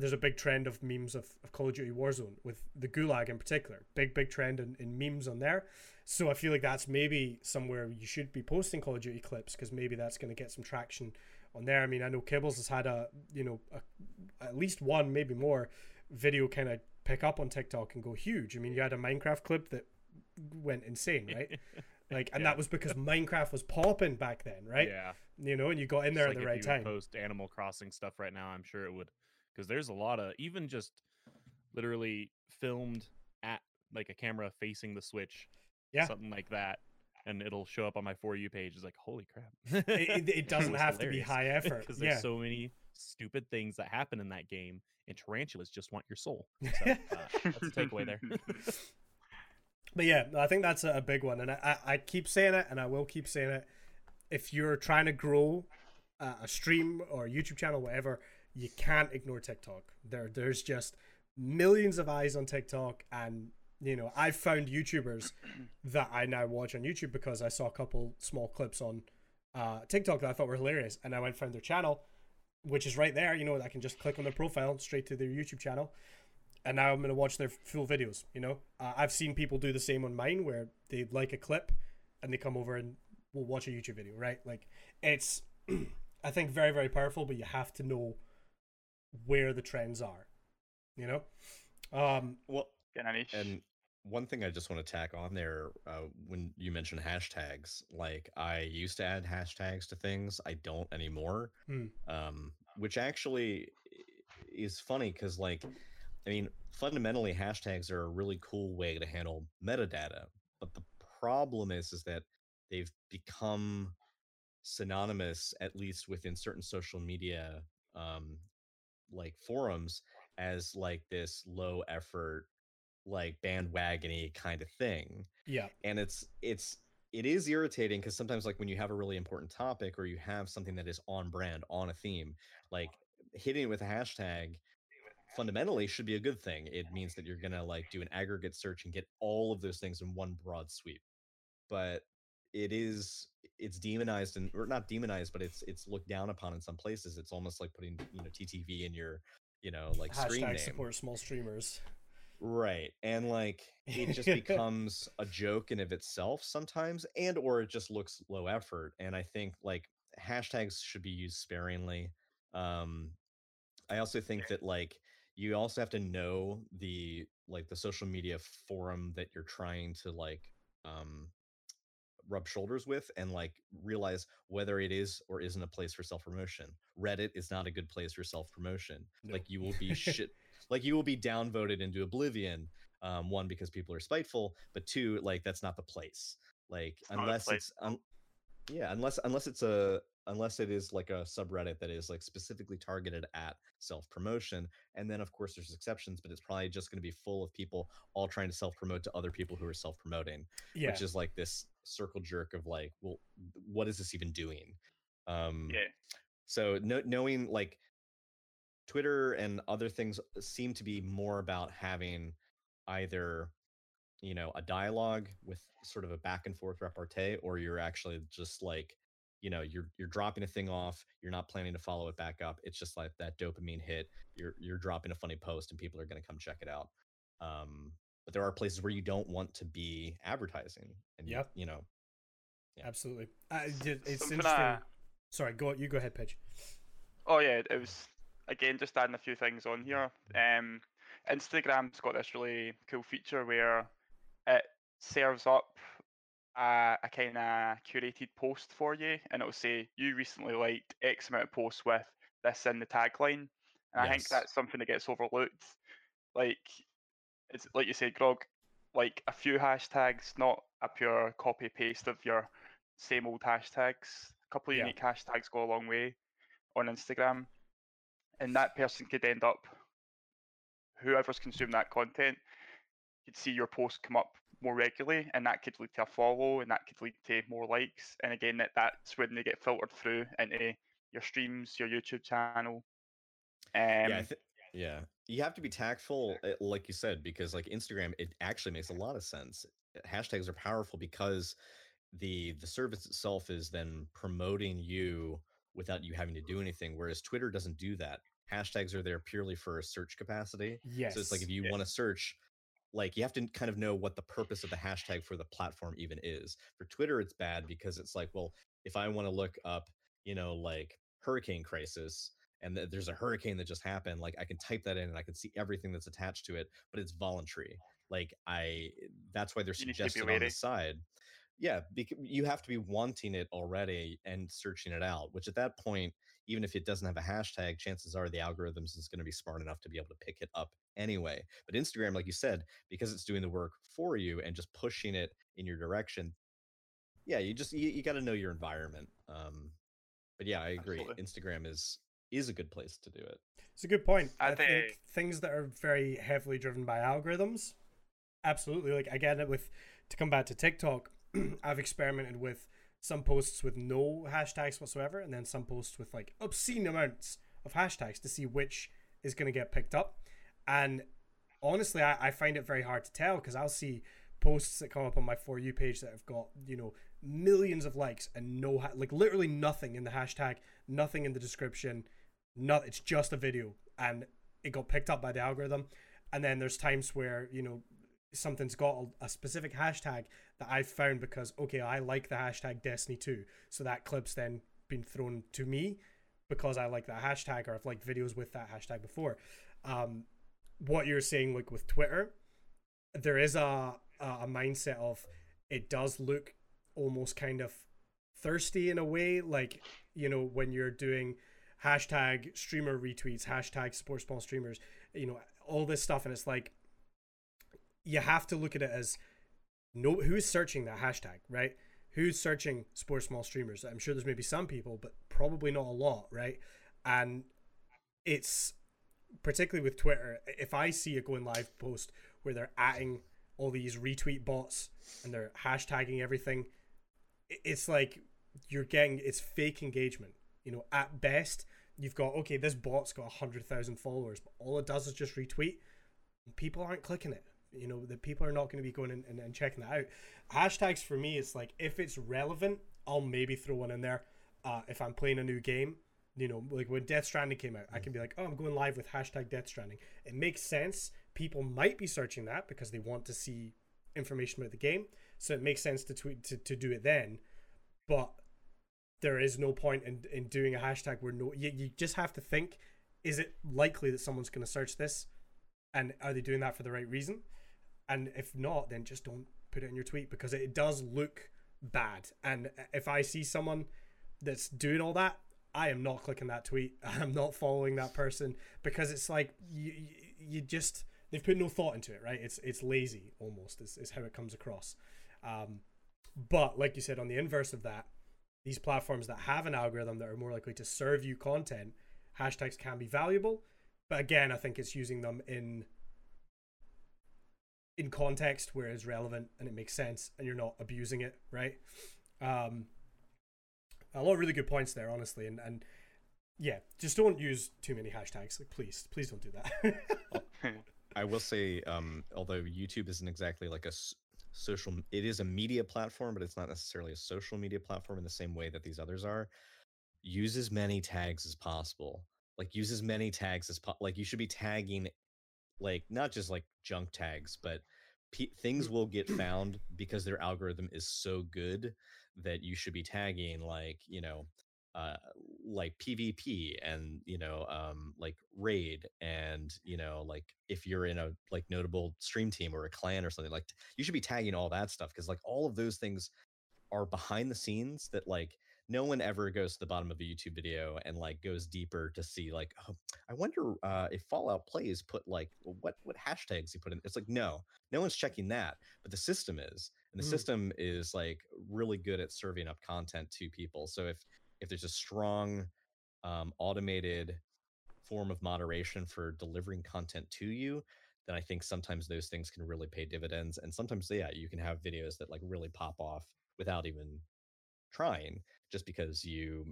there's a big trend of memes of, of call of duty warzone with the gulag in particular big big trend in, in memes on there so i feel like that's maybe somewhere you should be posting call of duty clips because maybe that's going to get some traction on there i mean i know kibbles has had a you know a, at least one maybe more video kind of pick up on tiktok and go huge i mean you had a minecraft clip that went insane right like and Yeah. that was because minecraft was popping back then right Yeah. you know and you got in there Just at the like right you time Post Animal Crossing stuff right now. I'm sure it would, because there's a lot of even just literally filmed at like a camera facing the Switch, Yeah. something like that, and it'll show up on my for you page. It's like holy crap! it, it, doesn't have to be high effort because there's yeah so many stupid things that happen in that game, and tarantulas just want your soul. So, uh, that's the takeaway there. But yeah, I think that's a, big one, and I, I, I keep saying it, and I will keep saying it. If you're trying to grow a, a stream or a YouTube channel, whatever, you can't ignore TikTok. There, there's just millions of eyes on TikTok, and you know, I've found YouTubers that I now watch on YouTube because I saw a couple small clips on uh, TikTok that I thought were hilarious, and I went and found their channel, which is right there. You know, I can just click on their profile straight to their YouTube channel, and now I'm gonna watch their full videos. You know, uh, I've seen people do the same on mine where they like a clip and they come over and will watch a YouTube video. Right? Like it's, I think very very powerful, but you have to know where the trends are. You know, um, Well, Getting. And one thing I just want to tack on there, uh, when you mentioned hashtags, like I used to add hashtags to things, I don't anymore. Hmm. Um, which actually is funny because, like, I mean, fundamentally, hashtags are a really cool way to handle metadata. But the problem is, is that they've become synonymous, at least within certain social media, um, like forums, as like this low effort like bandwagony kind of thing. Yeah. and it's it's it is irritating because sometimes like when you have a really important topic or you have something that is on brand on a theme like hitting it with a hashtag fundamentally should be a good thing. It means that you're gonna like do an aggregate search and get all of those things in one broad sweep. But it is it's demonized and or not demonized but it's it's looked down upon in some places it's almost like putting you know ttv in your you know like Hashtag name support small streamers. Right. And like it just becomes a joke in of itself sometimes and or it just looks low effort and I think like hashtags should be used sparingly. Um I also think that like you also have to know the like the social media forum that you're trying to like um rub shoulders with and like realize whether it is or isn't a place for self promotion. Reddit is not a good place for self promotion. No. Like you will be shit like you will be downvoted into oblivion um one because people are spiteful but two like that's not the place like a unless place. it's un- yeah unless unless it's a unless it is like a subreddit that is like specifically targeted at self promotion and then of course there's exceptions but it's probably just going to be full of people all trying to self promote to other people who are self promoting Yeah. which is like this circle jerk of like well what is this even doing um Yeah. so no, knowing like Twitter and other things seem to be more about having either you know a dialogue with sort of a back and forth repartee or you're actually just like you know you're you're dropping a thing off you're not planning to follow it back up it's just like that dopamine hit you're you're dropping a funny post and people are going to come check it out um but there are places where you don't want to be advertising and you- Yep. you know Yeah. Absolutely. Uh, it- it's Something interesting. I- Sorry, go. You go ahead, Pidge. Oh yeah, it was again just adding a few things on here. Um, Instagram's got this really cool feature where it serves up a, a kind of curated post for you, and it'll say you recently liked X amount of posts with this in the tagline. And I think that's something that gets overlooked. Like it's like you said, Grog, like a few hashtags, not a pure copy paste of your same old hashtags. A couple of Yeah. unique hashtags go a long way on Instagram, and that person could end up, whoever's consuming that content, could see your post come up more regularly, and that could lead to a follow, and that could lead to more likes, and again, that that's when they get filtered through into your streams, your YouTube channel. Um, yeah, I thi- yeah. You have to be tactful, uh, like you said, because like Instagram, it actually makes a lot of sense. Hashtags are powerful because the the service itself is then promoting you without you having to do anything. Whereas Twitter doesn't do that. Hashtags are there purely for search capacity. Yes. So it's like if you Yeah. want to search, like you have to kind of know what the purpose of the hashtag for the platform even is. For Twitter, it's bad because it's like, well, if I want to look up, you know, like hurricane crisis and th- there's a hurricane that just happened, like I can type that in and I can see everything that's attached to it, but it's voluntary. Like I, that's why they're You need to be suggested on the side. Yeah, because you have to be wanting it already and searching it out. Which at that point, even if it doesn't have a hashtag, chances are the algorithms is going to be smart enough to be able to pick it up anyway. But Instagram, like you said, because it's doing the work for you and just pushing it in your direction, yeah, you just you, you got to know your environment. Um, but yeah, I agree. Absolutely. Instagram is is a good place to do it. It's a good point. I I, think think- things that are very heavily driven by algorithms, absolutely. Like again, with to come back to TikTok, I've experimented with some posts with no hashtags whatsoever, and then some posts with like obscene amounts of hashtags to see which is going to get picked up. And honestly, I, I find it very hard to tell because I'll see posts that come up on my for you page that have got you know millions of likes and no ha- like literally nothing in the hashtag, nothing in the description, not it's just a video and it got picked up by the algorithm. And then there's times where you know something's got a, a specific hashtag that I've found because okay, I like the hashtag Destiny 2, so that clip's then been thrown to me because I like that hashtag or I've liked videos with that hashtag before. Um, what you're saying, like with Twitter, there is a a mindset of it does look almost kind of thirsty in a way, like you know when you're doing hashtag streamer retweets, hashtag support small streamers, you know all this stuff, and it's like you have to look at it as no who's searching that hashtag, right? Who's searching support small streamers? I'm sure there's maybe some people, but probably not a lot, right? And it's particularly with Twitter, if I see a going live post where they're adding all these retweet bots and they're hashtagging everything, it's like you're getting it's fake engagement. You know, at best, you've got okay, this bot's got hundred thousand followers, but all it does is just retweet. People aren't clicking it. You know, the people are not going to be going in and, and checking that out. Hashtags for me, it's like if it's relevant, I'll maybe throw one in there. Uh, if I'm playing a new game, you know, like when Death Stranding came out, I can be like, oh, I'm going live with hashtag Death Stranding. It makes sense. People might be searching that because they want to see information about the game, so it makes sense to tweet to, to do it then. But there is no point in, in doing a hashtag where no you, you just have to think is it likely that someone's going to search this and are they doing that for the right reason and if not then just don't put it in your tweet because it does look bad. And if i see someone that's doing all that i am not clicking that tweet. I'm not following that person because it's like you, you, just they've put no thought into it right? It's it's lazy almost is, is how it comes across. Um, but like you said on the inverse of that these platforms that have an algorithm that are more likely to serve you content, hashtags can be valuable. But again, I think it's using them in in context where it's relevant and it makes sense and you're not abusing it, right? Um a lot of really good points there, honestly, and and yeah, just don't use too many hashtags. Like please, please don't do that. I will say, um, although YouTube isn't exactly like a social, it is a media platform, but it's not necessarily a social media platform in the same way that these others are. Use as many tags as possible. Like use as many tags as po- like you should be tagging, like not just like junk tags, but pe- things will get found because their algorithm is so good that you should be tagging like you know uh, like PvP and you know um, like raid and you know like if you're in a like notable stream team or a clan or something like you should be tagging all that stuff because like all of those things are behind the scenes that like no one ever goes to the bottom of a YouTube video and like goes deeper to see like oh, I wonder uh, if Fallout plays put like what what hashtags he put in. It's like no, no one's checking that, but the system is, and the Mm. system is like really good at serving up content to people. So if if there's a strong um, automated form of moderation for delivering content to you, then I think sometimes those things can really pay dividends. And sometimes, yeah, you can have videos that like really pop off without even trying, just because you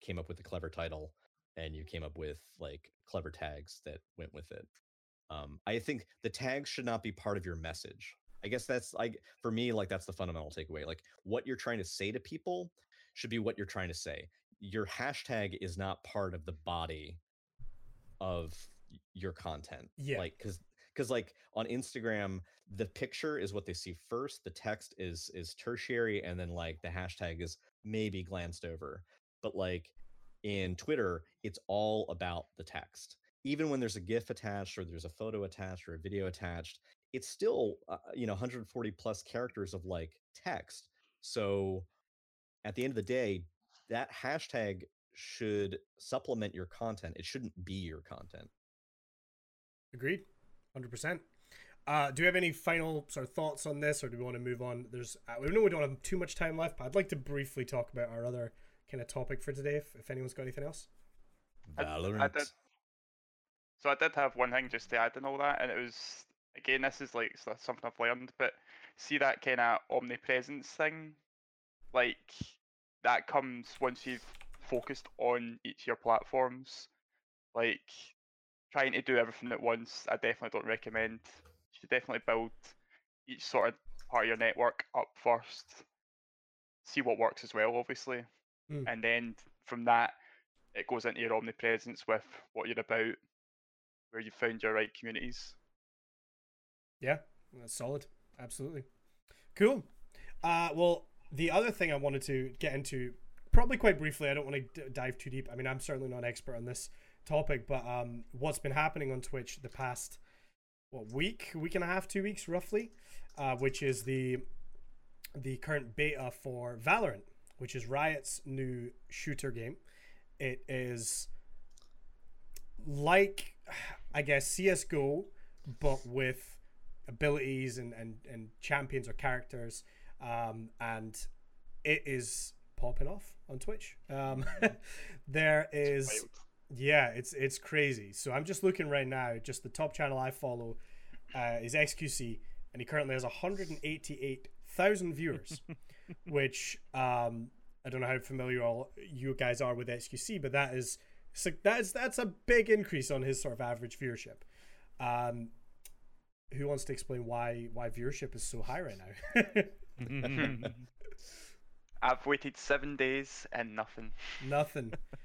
came up with a clever title and you came up with like clever tags that went with it. Um, I think the tags should not be part of your message. I guess that's like for me, like that's the fundamental takeaway. Like what you're trying to say to people should be what you're trying to say. Your hashtag is not part of the body of your content. Yeah. Like cuz cuz like on Instagram the picture is what they see first, the text is is tertiary and then like the hashtag is maybe glanced over. But like in Twitter, it's all about the text. Even when there's a GIF attached or there's a photo attached or a video attached, it's still uh, you know 140 plus characters of like text. So at the end of the day, that hashtag should supplement your content. It shouldn't be your content. Agreed, hundred percent. Uh, do you have any final sort of thoughts on this, or do we want to move on? There's, uh, we know we don't have too much time left, but I'd like to briefly talk about our other kind of topic for today. If, if anyone's got anything else, Valorant. I did. So I did have one thing just to add in all that, and it was again this is like something I've learned, but see that kind of omnipresence thing, like that comes once you've focused on each of your platforms. Like trying to do everything at once, I definitely don't recommend. Should definitely build each sort of part of your network up first. See what works as well, obviously, Mm. and then from that it goes into your omnipresence with what you're about, where you found your right communities. yeah, that's solid. Absolutely, cool. Uh, well, the other thing I wanted to get into, probably quite briefly. I don't want to d- dive too deep. I mean, I'm certainly not an expert on this topic, but um, what's been happening on Twitch the past what week, week and a half, two weeks roughly, uh, which is the the current beta for Valorant, which is Riot's new shooter game. It is like, I guess, CS:GO, but with abilities and and, and champions or characters, um, and it is popping off on Twitch. Um, there is. Yeah, it's it's crazy. So I'm just looking right now. Just the top channel I follow uh, is XQC, and he currently has 188,000 viewers, which um, I don't know how familiar all you guys are with XQC, but that is so that's that's a big increase on his sort of average viewership. Um, who wants to explain why why viewership is so high right now? I've waited seven days and nothing. Nothing.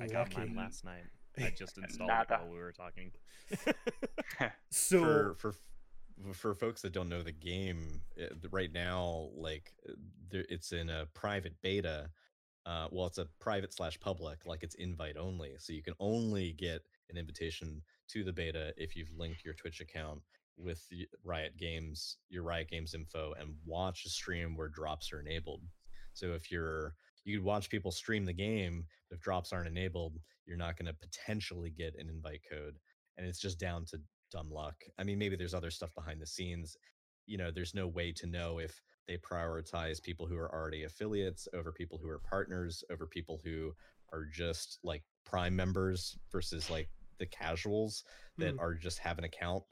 I got Unlucky. mine last night. I just installed it while we were talking. So for for for folks that don't know the game uh, right now like uh, it's in a private beta uh well it's a private slash public like it's invite only so you can only get an invitation to the beta if you've linked your twitch account with the riot games your riot games info and watch a stream where drops are enabled so if you're you could watch people stream the game but if drops aren't enabled you're not going to potentially get an invite code and it's just down to dumb luck. I mean, maybe there's other stuff behind the scenes. You know, there's no way to know if they prioritize people who are already affiliates over people who are partners, over people who are just like prime members versus like the casuals that Hmm. are just have an account.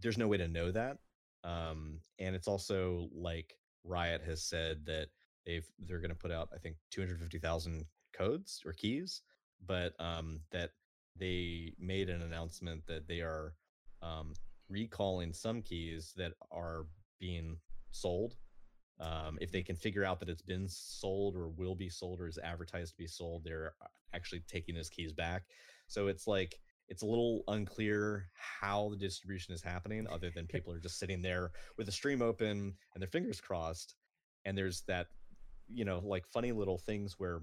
There's no way to know that. Um, and it's also like Riot has said that they've they're going to put out I think 250,000 codes or keys, but um, that they made an announcement that they are um, recalling some keys that are being sold. Um, if they can figure out that it's been sold or will be sold or is advertised to be sold, they're uh, actually taking those keys back. So it's like it's a little unclear how the distribution is happening, other than people are just sitting there with the stream open and their fingers crossed. And there's that, you know, like funny little things where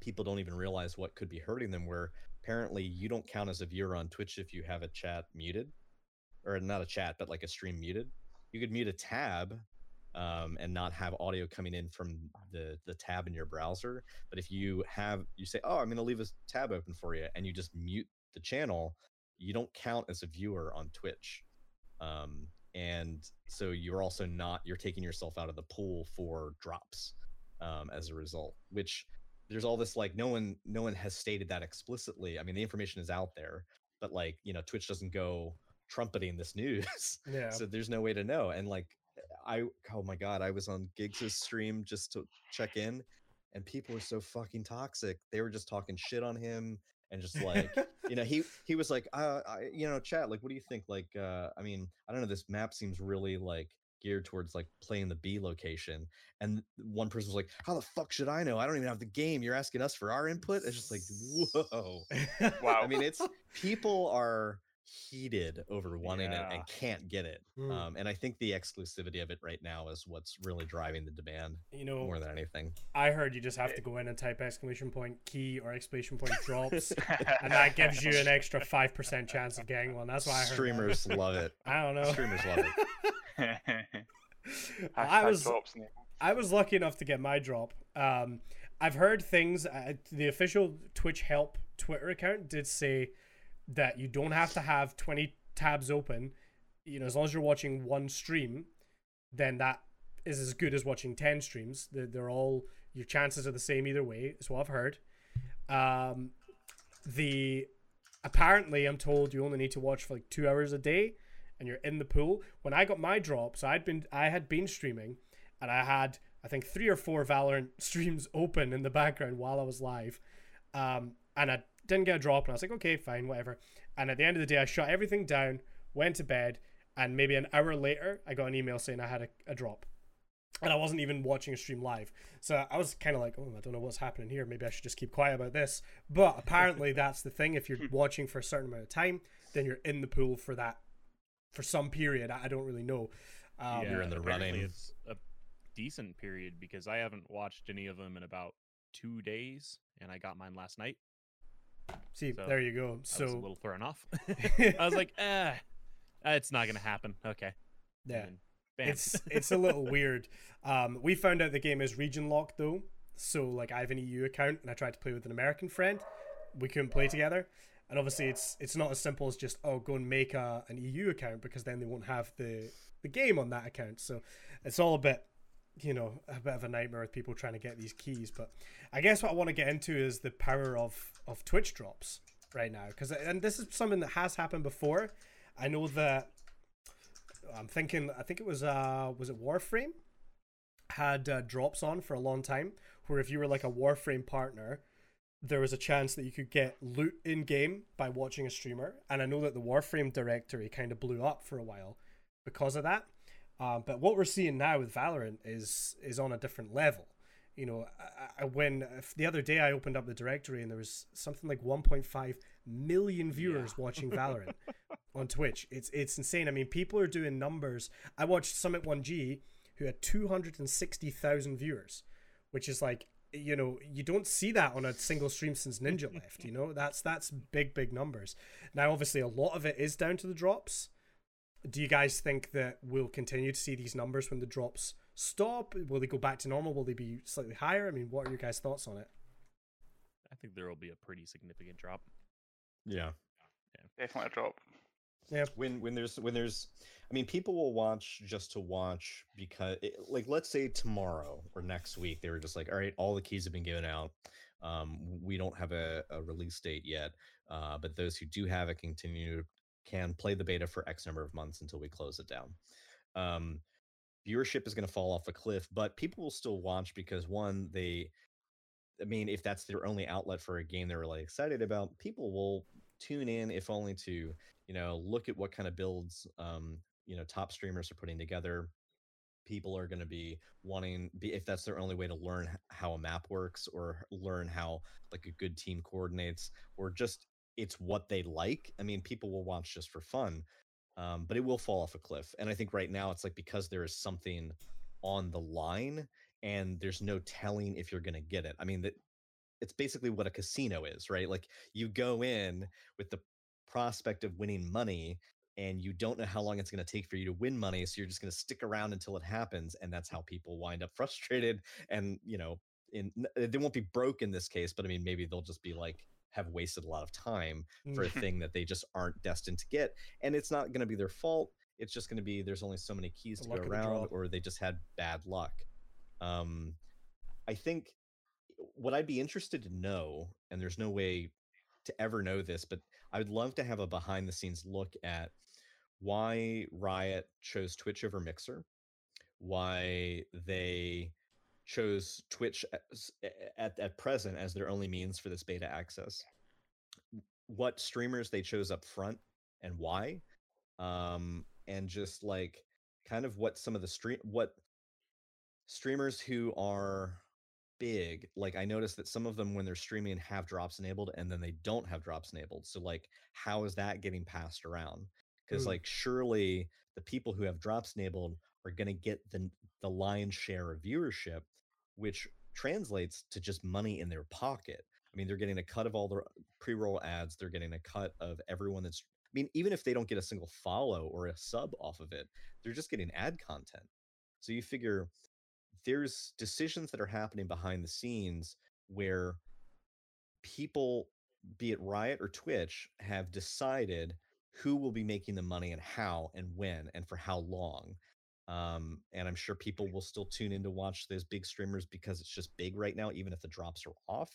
people don't even realize what could be hurting them. Where apparently you don't count as a viewer on Twitch if you have a chat muted, or not a chat, but like a stream muted. You could mute a tab um, and not have audio coming in from the the tab in your browser. But if you have, you say, "Oh, I'm going to leave a tab open for you," and you just mute the channel, you don't count as a viewer on Twitch. Um, and so you're also not you're taking yourself out of the pool for drops um, as a result. Which there's all this like no one no one has stated that explicitly. I mean, the information is out there, but like you know, Twitch doesn't go trumpeting this news. yeah. so there's no way to know and like i oh my god i was on giggs's stream just to check in and people were so fucking toxic they were just talking shit on him and just like you know he he was like uh I, you know chat like what do you think like uh i mean i don't know this map seems really like geared towards like playing the b location and one person was like how the fuck should i know? I don't even have the game. You're asking us for our input? It's just like whoa. Wow. I mean, it's people are heated over wanting it and can't get it. Mm. Um, and I think the exclusivity of it right now is what's really driving the demand you know, more than anything. I heard you just have to go in and type exclamation point key or exclamation point drops, and that gives you an extra five percent chance of getting one. That's why I heard. that. Streamers love it. I don't know. Streamers love it. I was drops, I was lucky enough to get my drop. Um, I've heard things. Uh, the official Twitch help Twitter account did say that you don't have to have twenty tabs open. You know, as long as you're watching one stream, then that is as good as watching ten streams. They're, they're all your chances are the same either way. Is what I've heard. Um, the apparently I'm told you only need to watch for like two hours a day, and you're in the pool. When I got my drop, so I'd been I had been streaming, and I had I think three or four Valorant streams open in the background while I was live, um, and I didn't get a drop, and I was like, okay, fine, whatever. And at the end of the day, I shut everything down, went to bed, and maybe an hour later, I got an email saying I had a, a drop. And I wasn't even watching a stream live. So I was kind of like, oh, I don't know what's happening here. Maybe I should just keep quiet about this. But apparently, that's the thing. If you're watching for a certain amount of time, then you're in the pool for that, for some period. I I don't really know. Um, You're in the running. It's a decent period because I haven't watched any of them in about two days, and I got mine last night. See, So, there you go. I was a little thrown off. I was like, eh, it's not gonna happen. Okay. Yeah. it's it's a little weird. Um, we found out the game is region locked though, so like I have an EU account and I tried to play with an American friend. We couldn't play together, and obviously it's it's not as simple as just oh go and make a an EU account because then they won't have the the game on that account. So it's all a bit you know a bit of a nightmare with people trying to get these keys. But I guess what I want to get into is the power of of Twitch drops, right now because and this is something that has happened before. I know that I'm thinking. I think it was uh was it Warframe had uh, drops on for a long time where if you were like a Warframe partner, there was a chance that you could get loot in game by watching a streamer. And I know that the Warframe directory kind of blew up for a while because of that. Um, but what we're seeing now with Valorant is is on a different level. You know, I, I, when the other day I opened up the directory and there was something like 1.5 million viewers Yeah. watching Valorant on Twitch. It's it's insane. I mean, people are doing numbers. I watched Summit 1G who had 260,000 viewers, which is like you know you don't see that on a single stream since Ninja left. You know that's that's big big numbers. Now, obviously, a lot of it is down to the drops. Do you guys think that we'll continue to see these numbers when the drops stop? Will they go back to normal? Will they be slightly higher? I mean, what are your guys' thoughts on it? I think there will be a pretty significant drop. Yeah. Definitely a drop. Yeah. When when there's when there's i mean people will watch just to watch because it, like let's say tomorrow or next week they were just like all right all the keys have been given out um we don't have a, a release date yet uh but those who do have it continue can play the beta for x number of months until we close it down. Um viewership is going to fall off a cliff but people will still watch because one they i mean if that's their only outlet for a game they're really excited about people will tune in if only to you know look at what kind of builds um you know top streamers are putting together. People are going to be wanting be if that's their only way to learn how a map works or learn how like a good team coordinates or just it's what they like i mean people will watch just for fun um, but it will fall off a cliff and i think right now it's like because there is something on the line and there's no telling if you're going to get it i mean that it's basically what a casino is right? Like you go in with the prospect of winning money and you don't know how long it's going to take for you to win money so you're just going to stick around until it happens and that's how people wind up frustrated and you know in they won't be broke in this case but i mean maybe they'll just be like have wasted a lot of time for a thing that they just aren't destined to get and it's not going to be their fault. It's just going to be there's only so many keys The to go around or they just had bad luck. Um i think what i'd be interested to know and there's no way to ever know this but i would love to have a behind the scenes look at why riot chose twitch over mixer why they chose twitch as- at, at present as their only means for this beta access. What streamers they chose up front and why um and just like kind of what some of the stream what streamers who are big like i noticed that some of them when they're streaming have drops enabled and then they don't have drops enabled. So like how is that getting passed around? Because Mm. like surely the people who have drops enabled are going to get the the lion's share of viewership which translates to just money in their pocket. I mean they're getting a cut of all their pre-roll ads they're getting a cut of everyone that's i mean even if they don't get a single follow or a sub off of it they're just getting ad content. So you figure there's decisions that are happening behind the scenes where people be it riot or twitch have decided who will be making the money and how and when and for how long um, and i'm sure people will still tune in to watch those big streamers because it's just big right now even if the drops are off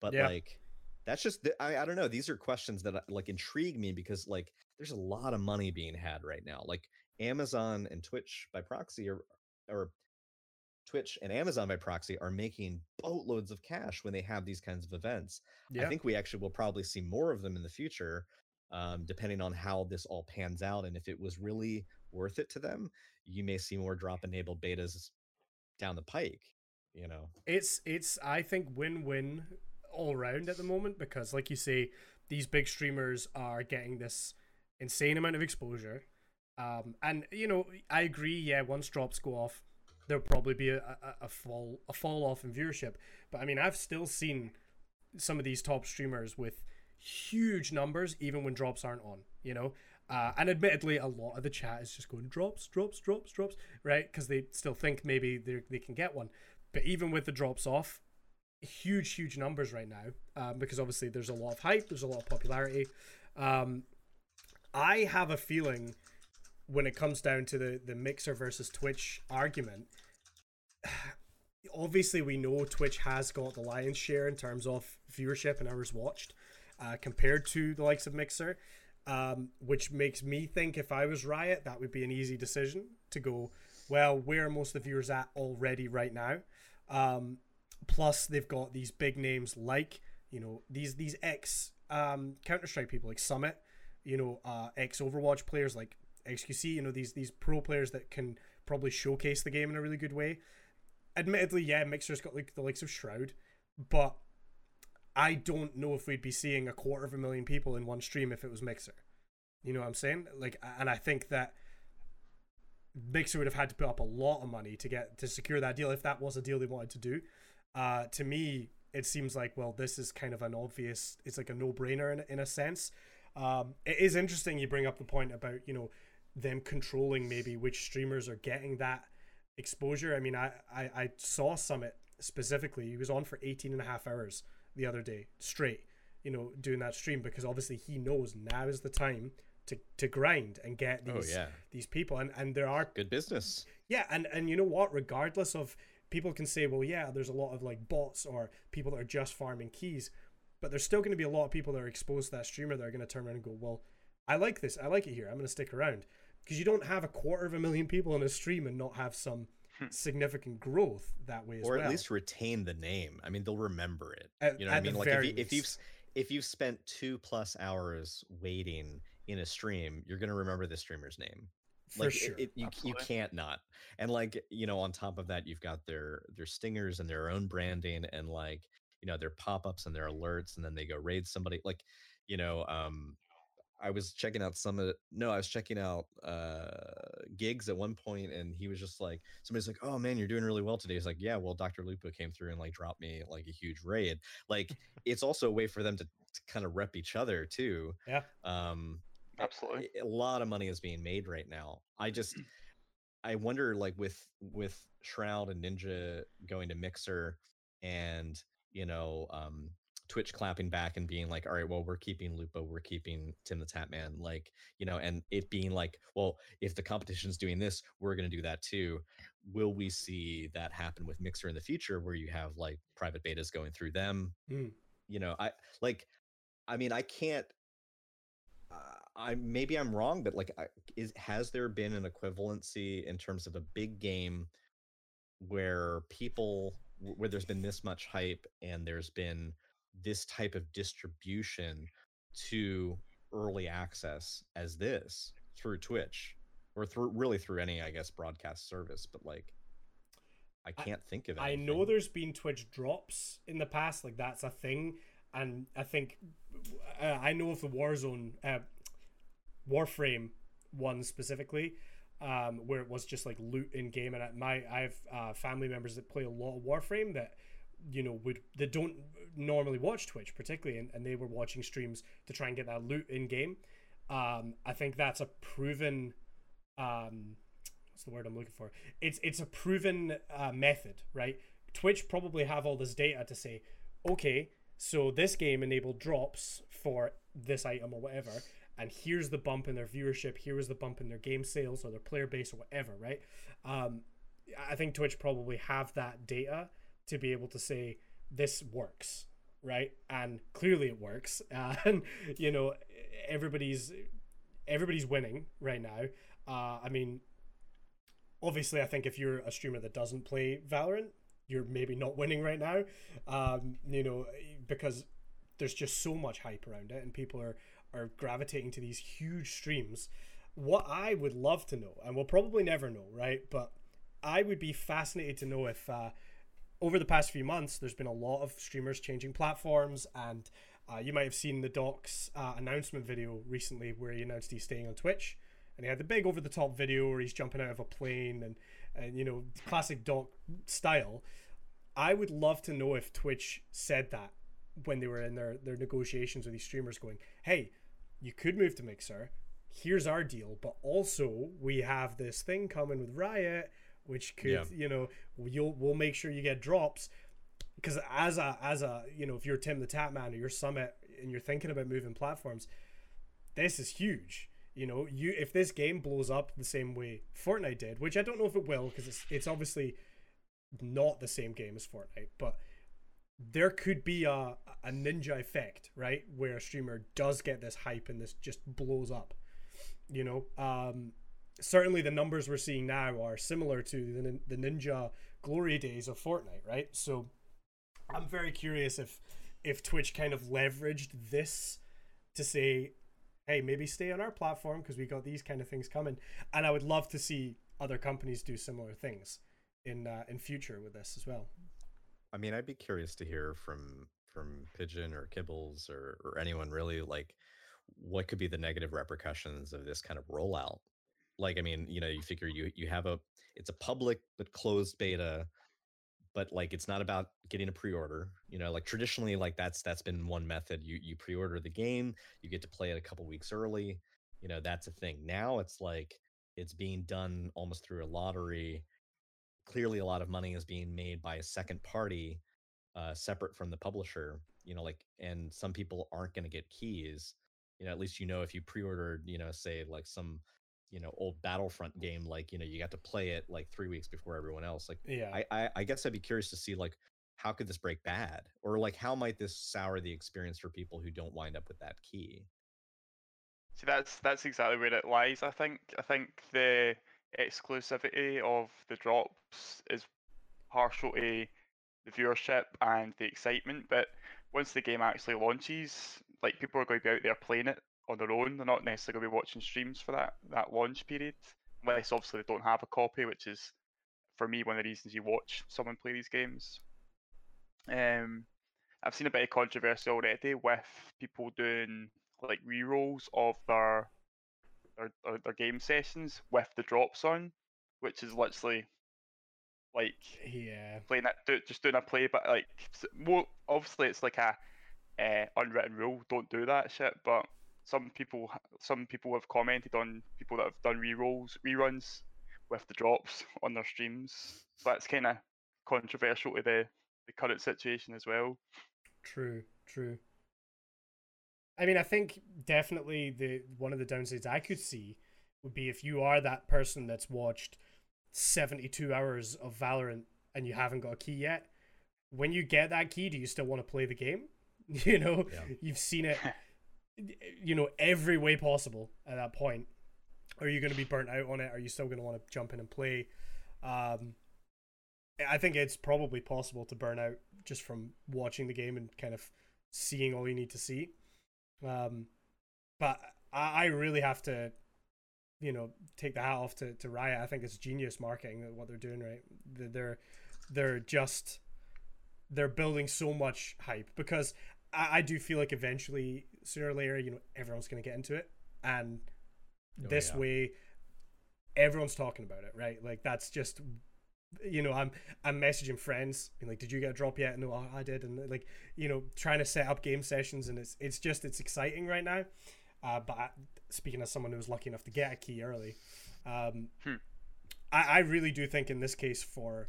but Yeah. like that's just the, I, I don't know these are questions that uh, like intrigue me because like there's a lot of money being had right now like amazon and twitch by proxy are or twitch and amazon by proxy are making boatloads of cash when they have these kinds of events Yeah. I think we actually will probably see more of them in the future, um, depending on how this all pans out. And if it was really worth it to them, you may see more drop enabled betas down the pike. You know, it's it's I think win win all round at the moment because like you say, these big streamers are getting this insane amount of exposure. Um, and you know, I agree. Yeah, once drops go off, there'll probably be a, a, a fall a fall off in viewership. But I mean, I've still seen some of these top streamers with huge numbers, even when drops aren't on. You know, uh, and admittedly, a lot of the chat is just going drops, drops, drops, drops, right? Because they still think maybe they can get one. But even with the drops off, huge, huge numbers right now, um, because obviously there's a lot of hype, there's a lot of popularity. Um, I have a feeling when it comes down to the the Mixer versus Twitch argument. Obviously, we know Twitch has got the lion's share in terms of viewership and hours watched, uh, compared to the likes of Mixer, um, which makes me think if I was Riot, that would be an easy decision to go. Well, where are most of the viewers at already right now? Um, plus, they've got these big names like you know these these ex um, Counter Strike people like Summit, you know, uh, ex Overwatch players like XQC. You know these these pro players that can probably showcase the game in a really good way. Admittedly, yeah, Mixer's got like the likes of Shroud, but I don't know if we'd be seeing a quarter of a million people in one stream if it was Mixer. You know what I'm saying? Like, and I think that Mixer would have had to put up a lot of money to get to secure that deal if that was a deal they wanted to do. Uh, to me, it seems like well, this is kind of an obvious. It's like a no-brainer in in a sense. Um, it is interesting you bring up the point about you know them controlling maybe which streamers are getting that exposure. I mean, I, I, I saw Summit specifically. He was on for 18 and a half hours the other day straight, you know, doing that stream because obviously he knows now is the time to, to grind and get Oh these yeah, these people. And, and there are good business. yeah, and and you know what? Regardless of people can say, well, yeah, there's a lot of like bots or people that are just farming keys, but there's still going to be a lot of people that are exposed to that streamer that are going to turn around and go, well, I like this, I like it here, I'm going to stick around. Because you don't have a quarter of a million people in a stream and not have some significant growth that way as or well. at least retain the name. I mean, they'll remember it. At- you know what I the mean? Like if, very you, if you've if you've spent two plus hours waiting in a stream, you're gonna remember the streamer's name. for like sure. it, it, you, you can't not. And like you know, on top of that, you've got their their stingers and their own branding and like you know their pop ups and their alerts, and then they go raid somebody. Like you know, um, I was checking out some of no, I was checking out uh gigs at one point and he was just like somebody's like, Oh man, you're doing really well today. He's like, Yeah, well Dr. Lupo came through and like dropped me like a huge raid. Like it's also a way for them to, to kind of rep each other too. Yeah. Um Absolutely. a- a lot of money is being made right now. I just I wonder like with with Shroud and Ninja going to Mixer and you know um Twitch clapping back and being like, all right, well, we're keeping Lupo, we're keeping Tim the Tatman, like, you know, and it being like, well, if the competition's doing this, we're going to do that too. Will we see that happen with Mixer in the future where you have like private betas going through them? Mm. You know, I like, I mean, I can't, uh, I maybe I'm wrong, but like, is has there been an equivalency in terms of a big game where people where there's been this much hype and there's been this type of distribution to early access as this through Twitch or through really through any I guess broadcast service but like I I- can't think of it. I know there's been Twitch drops in the past, like that's a thing, and I think uh, I know of the Warzone, uh, Warframe one specifically, um, where it was just like loot in game, and I, my I have uh, family members that play a lot of Warframe that you know would they don't normally watch Twitch particularly, and, and they were watching streams to try and get that loot in game. Um, I think that's a proven um, what's the word I'm looking for? It's it's a proven uh, method, right? Twitch probably have all this data to say, okay, so this game enabled drops for this item or whatever, and here's the bump in their viewership, here is the bump in their game sales or their player base or whatever, right? Um, I think Twitch probably have that data to be able to say this works, right? And clearly it works, and you know everybody's everybody's winning right now. Uh, I mean, obviously, I think if you're a streamer that doesn't play Valorant, you're maybe not winning right now. Um, you know, because there's just so much hype around it, and people are are gravitating to these huge streams. What I would love to know, and we'll probably never know, right? But I would be fascinated to know if uh, over the past few months, there's been a lot of streamers changing platforms, and uh, you might have seen the Doc's uh, announcement video recently where he announced he's staying on Twitch, and he had the big over the top video where he's jumping out of a plane and and you know classic Doc style. I would love to know if Twitch said that when they were in their their negotiations with these streamers, going, "Hey, you could move to Mixer. Here's our deal, but also we have this thing coming with Riot, which could, Yeah. you know, you'll we'll make sure you get drops." Because as a as a you know, if you're Tim the Tatman or you're Summit and you're thinking about moving platforms, this is huge. You know, you if this game blows up the same way Fortnite did, which I don't know if it will, because it's it's obviously not the same game as Fortnite, but there could be a a ninja effect, right, where a streamer does get this hype and this just blows up. You know, um, certainly the numbers we're seeing now are similar to the the ninja glory days of Fortnite, right? So I'm very curious if if Twitch kind of leveraged this to say, hey, maybe stay on our platform because we got these kind of things coming, and I would love to see other companies do similar things in uh, in future with this as well. I mean, I'd be curious to hear from from Pigeon or Kibbles or or anyone really like what could be the negative repercussions of this kind of rollout. Like, I mean, you know, you figure you you have a it's a public but closed beta, but like it's not about getting a pre-order. You know, like traditionally, like that's that's been one method. You you pre-order the game, you get to play it a couple weeks early. You know, that's a thing. Now it's like it's being done almost through a lottery clearly a lot of money is being made by a second party uh, separate from the publisher you know like and some people aren't going to get keys you know at least you know if you pre-ordered you know say like some you know old battlefront game like you know you got to play it like three weeks before everyone else like Yeah, I, I i guess i'd be curious to see like how could this break bad or like how might this sour the experience for people who don't wind up with that key See, that's that's exactly where it lies. I think. I think the exclusivity of the drops is partial to the viewership and the excitement. But once the game actually launches, like people are going to be out there playing it on their own. They're not necessarily going to be watching streams for that that launch period, unless obviously they don't have a copy, which is for me one of the reasons you watch someone play these games. Um, I've seen a bit of controversy already with people doing like rerolls of their their, their their game sessions with the drops on, which is literally like yeah, playing that, do, just doing a play, but like more obviously it's like a uh, unwritten rule. Don't do that shit. But some people, some people have commented on people that have done rerolls, reruns with the drops on their streams. So that's kind of controversial to the the current situation as well. true, true. I mean, I think definitely the one of the downsides I could see would be if you are that person that's watched 72 hours of Valorant and you haven't got a key yet. When you get that key, do you still want to play the game? You know, Yeah. you've seen it, you know, every way possible at that point. Are you going to be burnt out on it? Are you still going to want to jump in and play? Um, I think it's probably possible to burn out just from watching the game and kind of seeing all you need to see. Um, but I, I really have to, you know, take the hat off to, to Riot. I think it's genius marketing what they're doing. Right, They're- they're they're just they're building so much hype because I, I do feel like eventually sooner or later, you know, everyone's gonna get into it, and Oh, this yeah. way, everyone's talking about it, right? Like that's just you know, I'm I'm messaging friends, being like, "Did you get a drop yet?" No, "Oh, I did, and like, you know, trying to set up game sessions, and it's it's just it's exciting right now. Uh, but I, speaking as someone who was lucky enough to get a key early, um, Hmm. I I really do think in this case for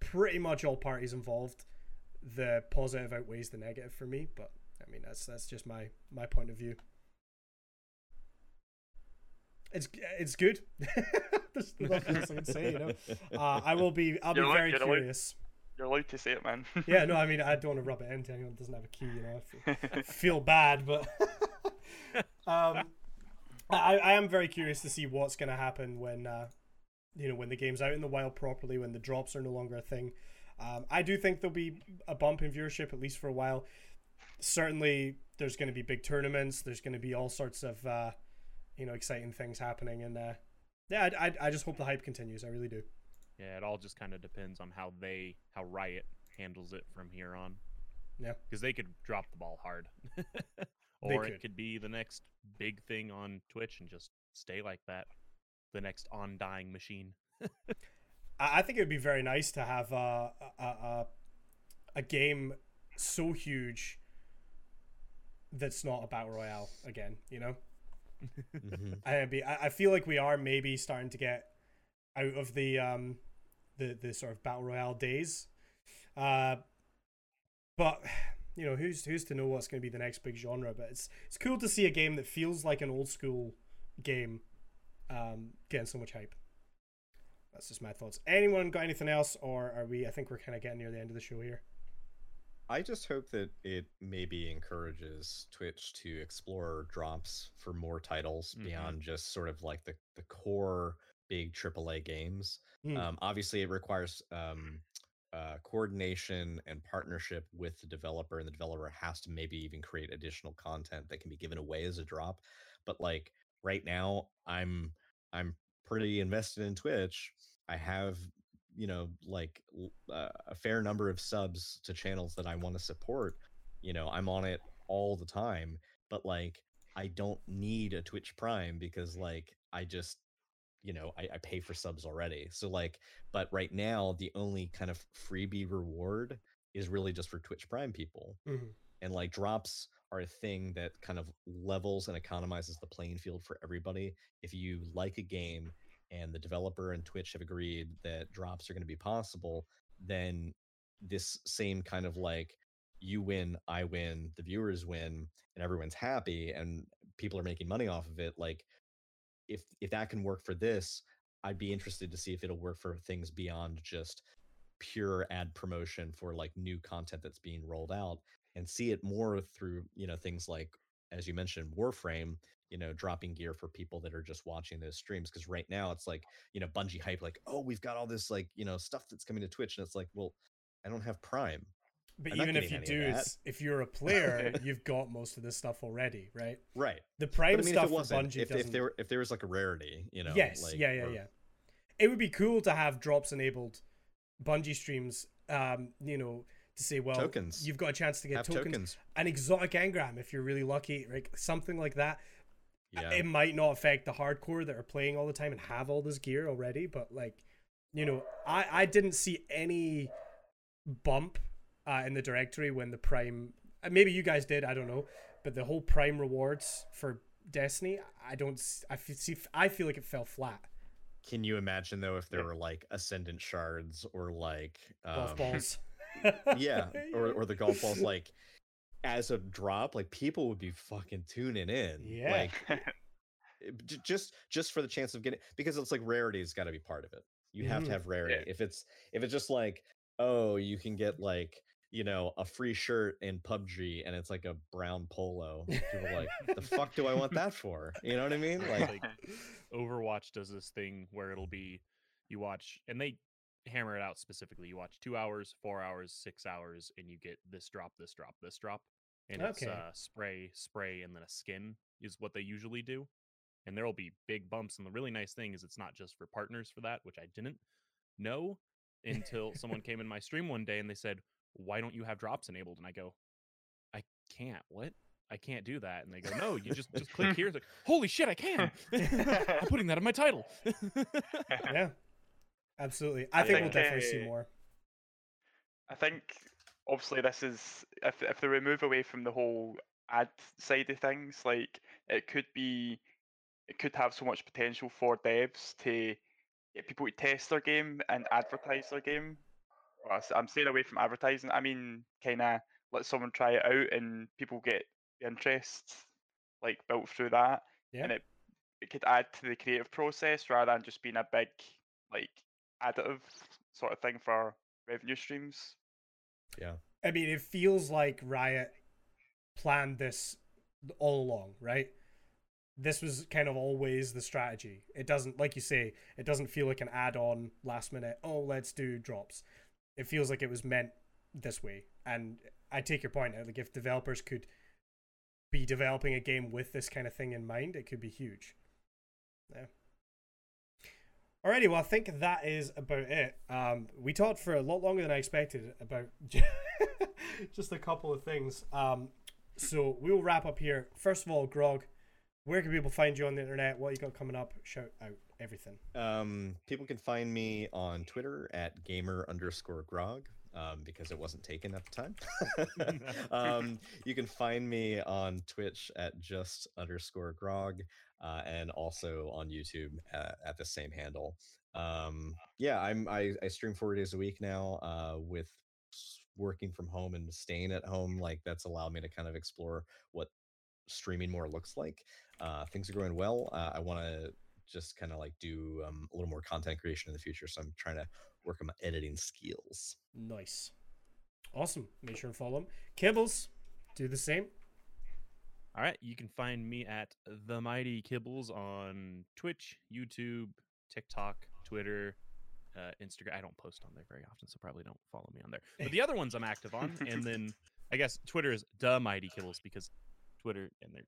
pretty much all parties involved, the positive outweighs the negative for me. But I mean, that's that's just my my point of view. It's it's good. There's nothing else I can say, you know. Uh, I will be. I'll be You're allowed- very you're curious. You're allowed to say it, man. Yeah, no, I mean, I don't want to rub it into anyone that doesn't have a key, you know. I feel, feel bad, but um, I, I am very curious to see what's going to happen when, uh, you know, when the game's out in the wild properly, when the drops are no longer a thing. Um, I do think there'll be a bump in viewership at least for a while. Certainly, there's going to be big tournaments. There's going to be all sorts of, uh, you know, exciting things happening, and uh, yeah, I, I, I just hope the hype continues. I really do. Yeah, it all just kind of depends on how they, how Riot handles it from here on. Yeah. Because they could drop the ball hard. Or could. it could be the next big thing on Twitch and just stay like that. The next on dying machine. I think it would be very nice to have a a, a, a game so huge that's not a battle royale again. You know, Mhm. I be I I feel like we are maybe starting to get out of the um the the sort of battle royale days, uh, but you know who's who's to know what's going to be the next big genre? But it's it's cool to see a game that feels like an old school game um getting so much hype. That's just my thoughts. Anyone got anything else, or are we? I think we're kind of getting near the end of the show here. I just hope that it maybe encourages Twitch to explore drops for more titles Mhm. beyond just sort of like the the core big AAA games. Hmm. Um, obviously, it requires um, uh, coordination and partnership with the developer, and the developer has to maybe even create additional content that can be given away as a drop. But like right now, I'm I'm pretty invested in Twitch. I have you know like uh, a fair number of subs to channels that I want to support. You know, I'm on it all the time, but like I don't need a Twitch Prime because like I just you know I, I pay for subs already. So like, but right now the only kind of freebie reward is really just for Twitch Prime people, Mhm. and like drops are a thing that kind of levels and economizes the playing field for everybody. If you like a game and the developer and Twitch have agreed that drops are going to be possible, then this same kind of like you win, I win, the viewers win, and everyone's happy and people are making money off of it. Like if if that can work for this, I'd be interested to see if it'll work for things beyond just pure ad promotion for like new content that's being rolled out and see it more through, you know, things like as you mentioned Warframe, you know, dropping gear for people that are just watching those streams because right now it's like, you know, Bungie hype like, "Oh, we've got all this like, you know, stuff that's coming to Twitch." And it's like, "Well, I don't have Prime." But I'm even if you do, it's, if you're a player, you've got most of this stuff already, right? Right. The Prime I mean, stuff for Bungie if, doesn't. if there if there was like a rarity, you know, yes, like, yeah, yeah, or- yeah. It would be cool to have drops enabled, Bungie streams. Um, you know, to say, well, Tokens. you've got a chance to get tokens. tokens. an exotic engram if you're really lucky, like something like that. Yeah. It might not affect the hardcore that are playing all the time and have all this gear already, but like, you know, I I didn't see any bump uh, in the directory when the Prime. uh, Maybe you guys did, I don't know, but the whole Prime rewards for Destiny, I don't. I feel, see. I feel like it fell flat. Can you imagine though if there Yeah. were like ascendant shards or like Golf um, balls. yeah, or or the golf balls like as a drop, like people would be fucking tuning in. Yeah. Like just just for the chance of getting because it's like rarity's got to be part of it. You have Mhm. to have rarity. Yeah. If it's if it's just like oh you can get like you know a free shirt in PUBG and it's like a brown polo, people are like the fuck do I want that for? You know what I mean? Like like Overwatch does this thing where it'll be you watch and they hammer it out specifically. You watch two hours, four hours, six hours, and you get this drop, this drop, this drop. And it's Okay. uh, spray, spray, and then a skin is what they usually do. And there will be big bumps. And the really nice thing is it's not just for partners for that, which I didn't know until someone came in my stream one day and they said, Why don't you have drops enabled? And I go, I can't. What? I can't do that. And they go, No, you just just click here. It's like, Holy shit, I can. I'm putting that in my title. yeah, absolutely. I I think we'll think, definitely see uh, more. I think obviously this is if if they remove away from the whole ad side of things, like it could be it could have so much potential for devs to get people to test their game and advertise their game. Well, I'm staying away from advertising. I mean, kind of let someone try it out and people get the interest like built through that, Yeah. and it it could add to the creative process rather than just being a big like additive sort of thing for revenue streams. yeah. I mean, it feels like Riot planned this all along, right? This was kind of always the strategy. It doesn't, like you say, it doesn't feel like an add-on last minute. Oh, let's do drops. It feels like it was meant this way. And I take your point. Uh, like if developers could be developing a game with this kind of thing in mind, it could be huge. Yeah. Alrighty, well, I think that is about it. Um, we talked for a lot longer than I expected about just a couple of things. Um, so we'll wrap up here. First of all, Grog, where can people find you on the internet? What you got coming up? Shout out everything. Um, people can find me on Twitter at gamer underscore grog. Um, because it wasn't taken at the time. um, you can find me on Twitch at just underscore grog, uh, and also on YouTube uh, at the same handle. Um, yeah, I'm I, I stream four days a week now. Uh, with working from home and staying at home, like that's allowed me to kind of explore what streaming more looks like. Uh, things are going well. Uh, I want to just kind of like do um, a little more content creation in the future. So I'm trying to work on my editing skills. Nice. Awesome. Make sure and follow him. Kibbles, do the same. All right, you can find me at the Mighty Kibbles on Twitch, YouTube, TikTok, Twitter, uh, Instagram. I don't post on there very often, so probably don't follow me on there. But the other ones I'm active on, and then I guess Twitter is the Mighty Kibbles because Twitter and their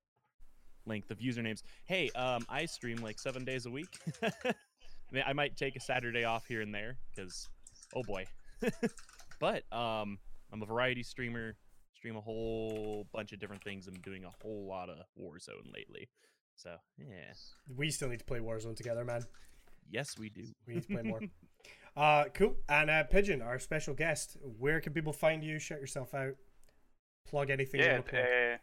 length of usernames. Hey, um, I stream like seven days a week. I mean, I might take a Saturday off here and there because, oh boy. but um, I'm a variety streamer stream a whole bunch of different things. I'm doing a whole lot of Warzone lately. So yeah, We still need to play Warzone together, man. yes we do. We need to play more. uh, cool. And uh, Pigeon, our special guest, where can people find you? Shout yourself out. Plug anything you Yeah, want to plug. uh,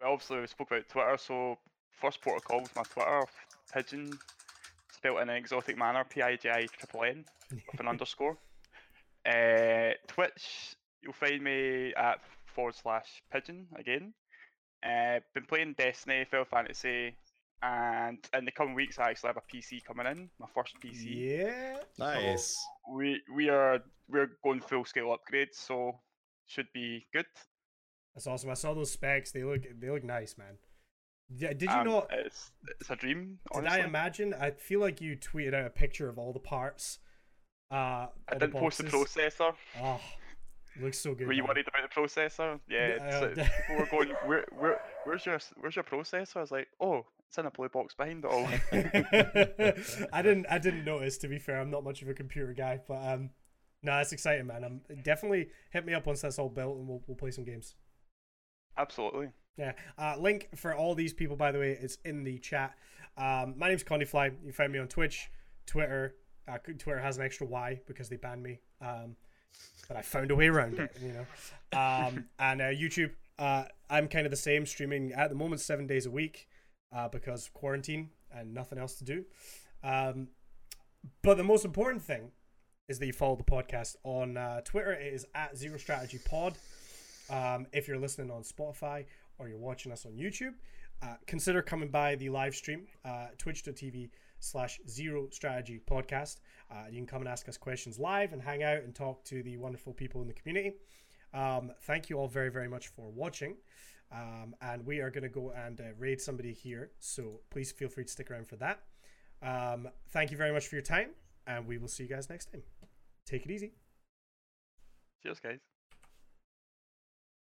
well, obviously we spoke about Twitter, so first port of call was my Twitter, Pigeon, spelled in an exotic manner, P-I-J-I triple N, with an underscore. Uh, Twitch, you'll find me at forward slash Pigeon again. Uh, been playing Destiny, Final Fantasy, and in the coming weeks I actually have a PC coming in, my first PC. Yeah. Nice. We we are we're going full scale upgrades, so should be good. That's awesome. I saw those specs. They look they look nice, man. Yeah, did you Um, know? It's it's a dream. Did I imagine? I feel like you tweeted out a picture of all the parts. Uh, I didn't post the processor. Oh, looks so good. Were you man. worried about the processor? Yeah. Yeah, so uh, people were going, where, where, where's your, where's your processor? I was like, oh, it's in a blue box behind it all. I didn't. I didn't notice. To be fair, I'm not much of a computer guy, but um, no, that's exciting, man. I'm definitely hit me up once that's all built, and we'll we'll play some games. Absolutely. Yeah. Uh, link for all these people, by the way, is in the chat. Um, my name's Condiefly. You find me on Twitch, Twitter. Uh, Twitter has an extra Y because they banned me. Um, but I found a way around it, you know. Um, and uh, YouTube. Uh, I'm kind of the same, streaming at the moment seven days a week uh, because of quarantine and nothing else to do. Um, but the most important thing is that you follow the podcast on uh, Twitter. It is at Zero Strategy Pod. Um, if you're listening on Spotify or you're watching us on YouTube, uh, consider coming by the live stream, uh, twitch.tv slash zero strategy podcast. Uh, you can come and ask us questions live and hang out and talk to the wonderful people in the community. Um, thank you all very, very much for watching. Um, and we are going to go and uh, raid somebody here. So please feel free to stick around for that. Um, thank you very much for your time. And we will see you guys next time. Take it easy. Cheers, guys.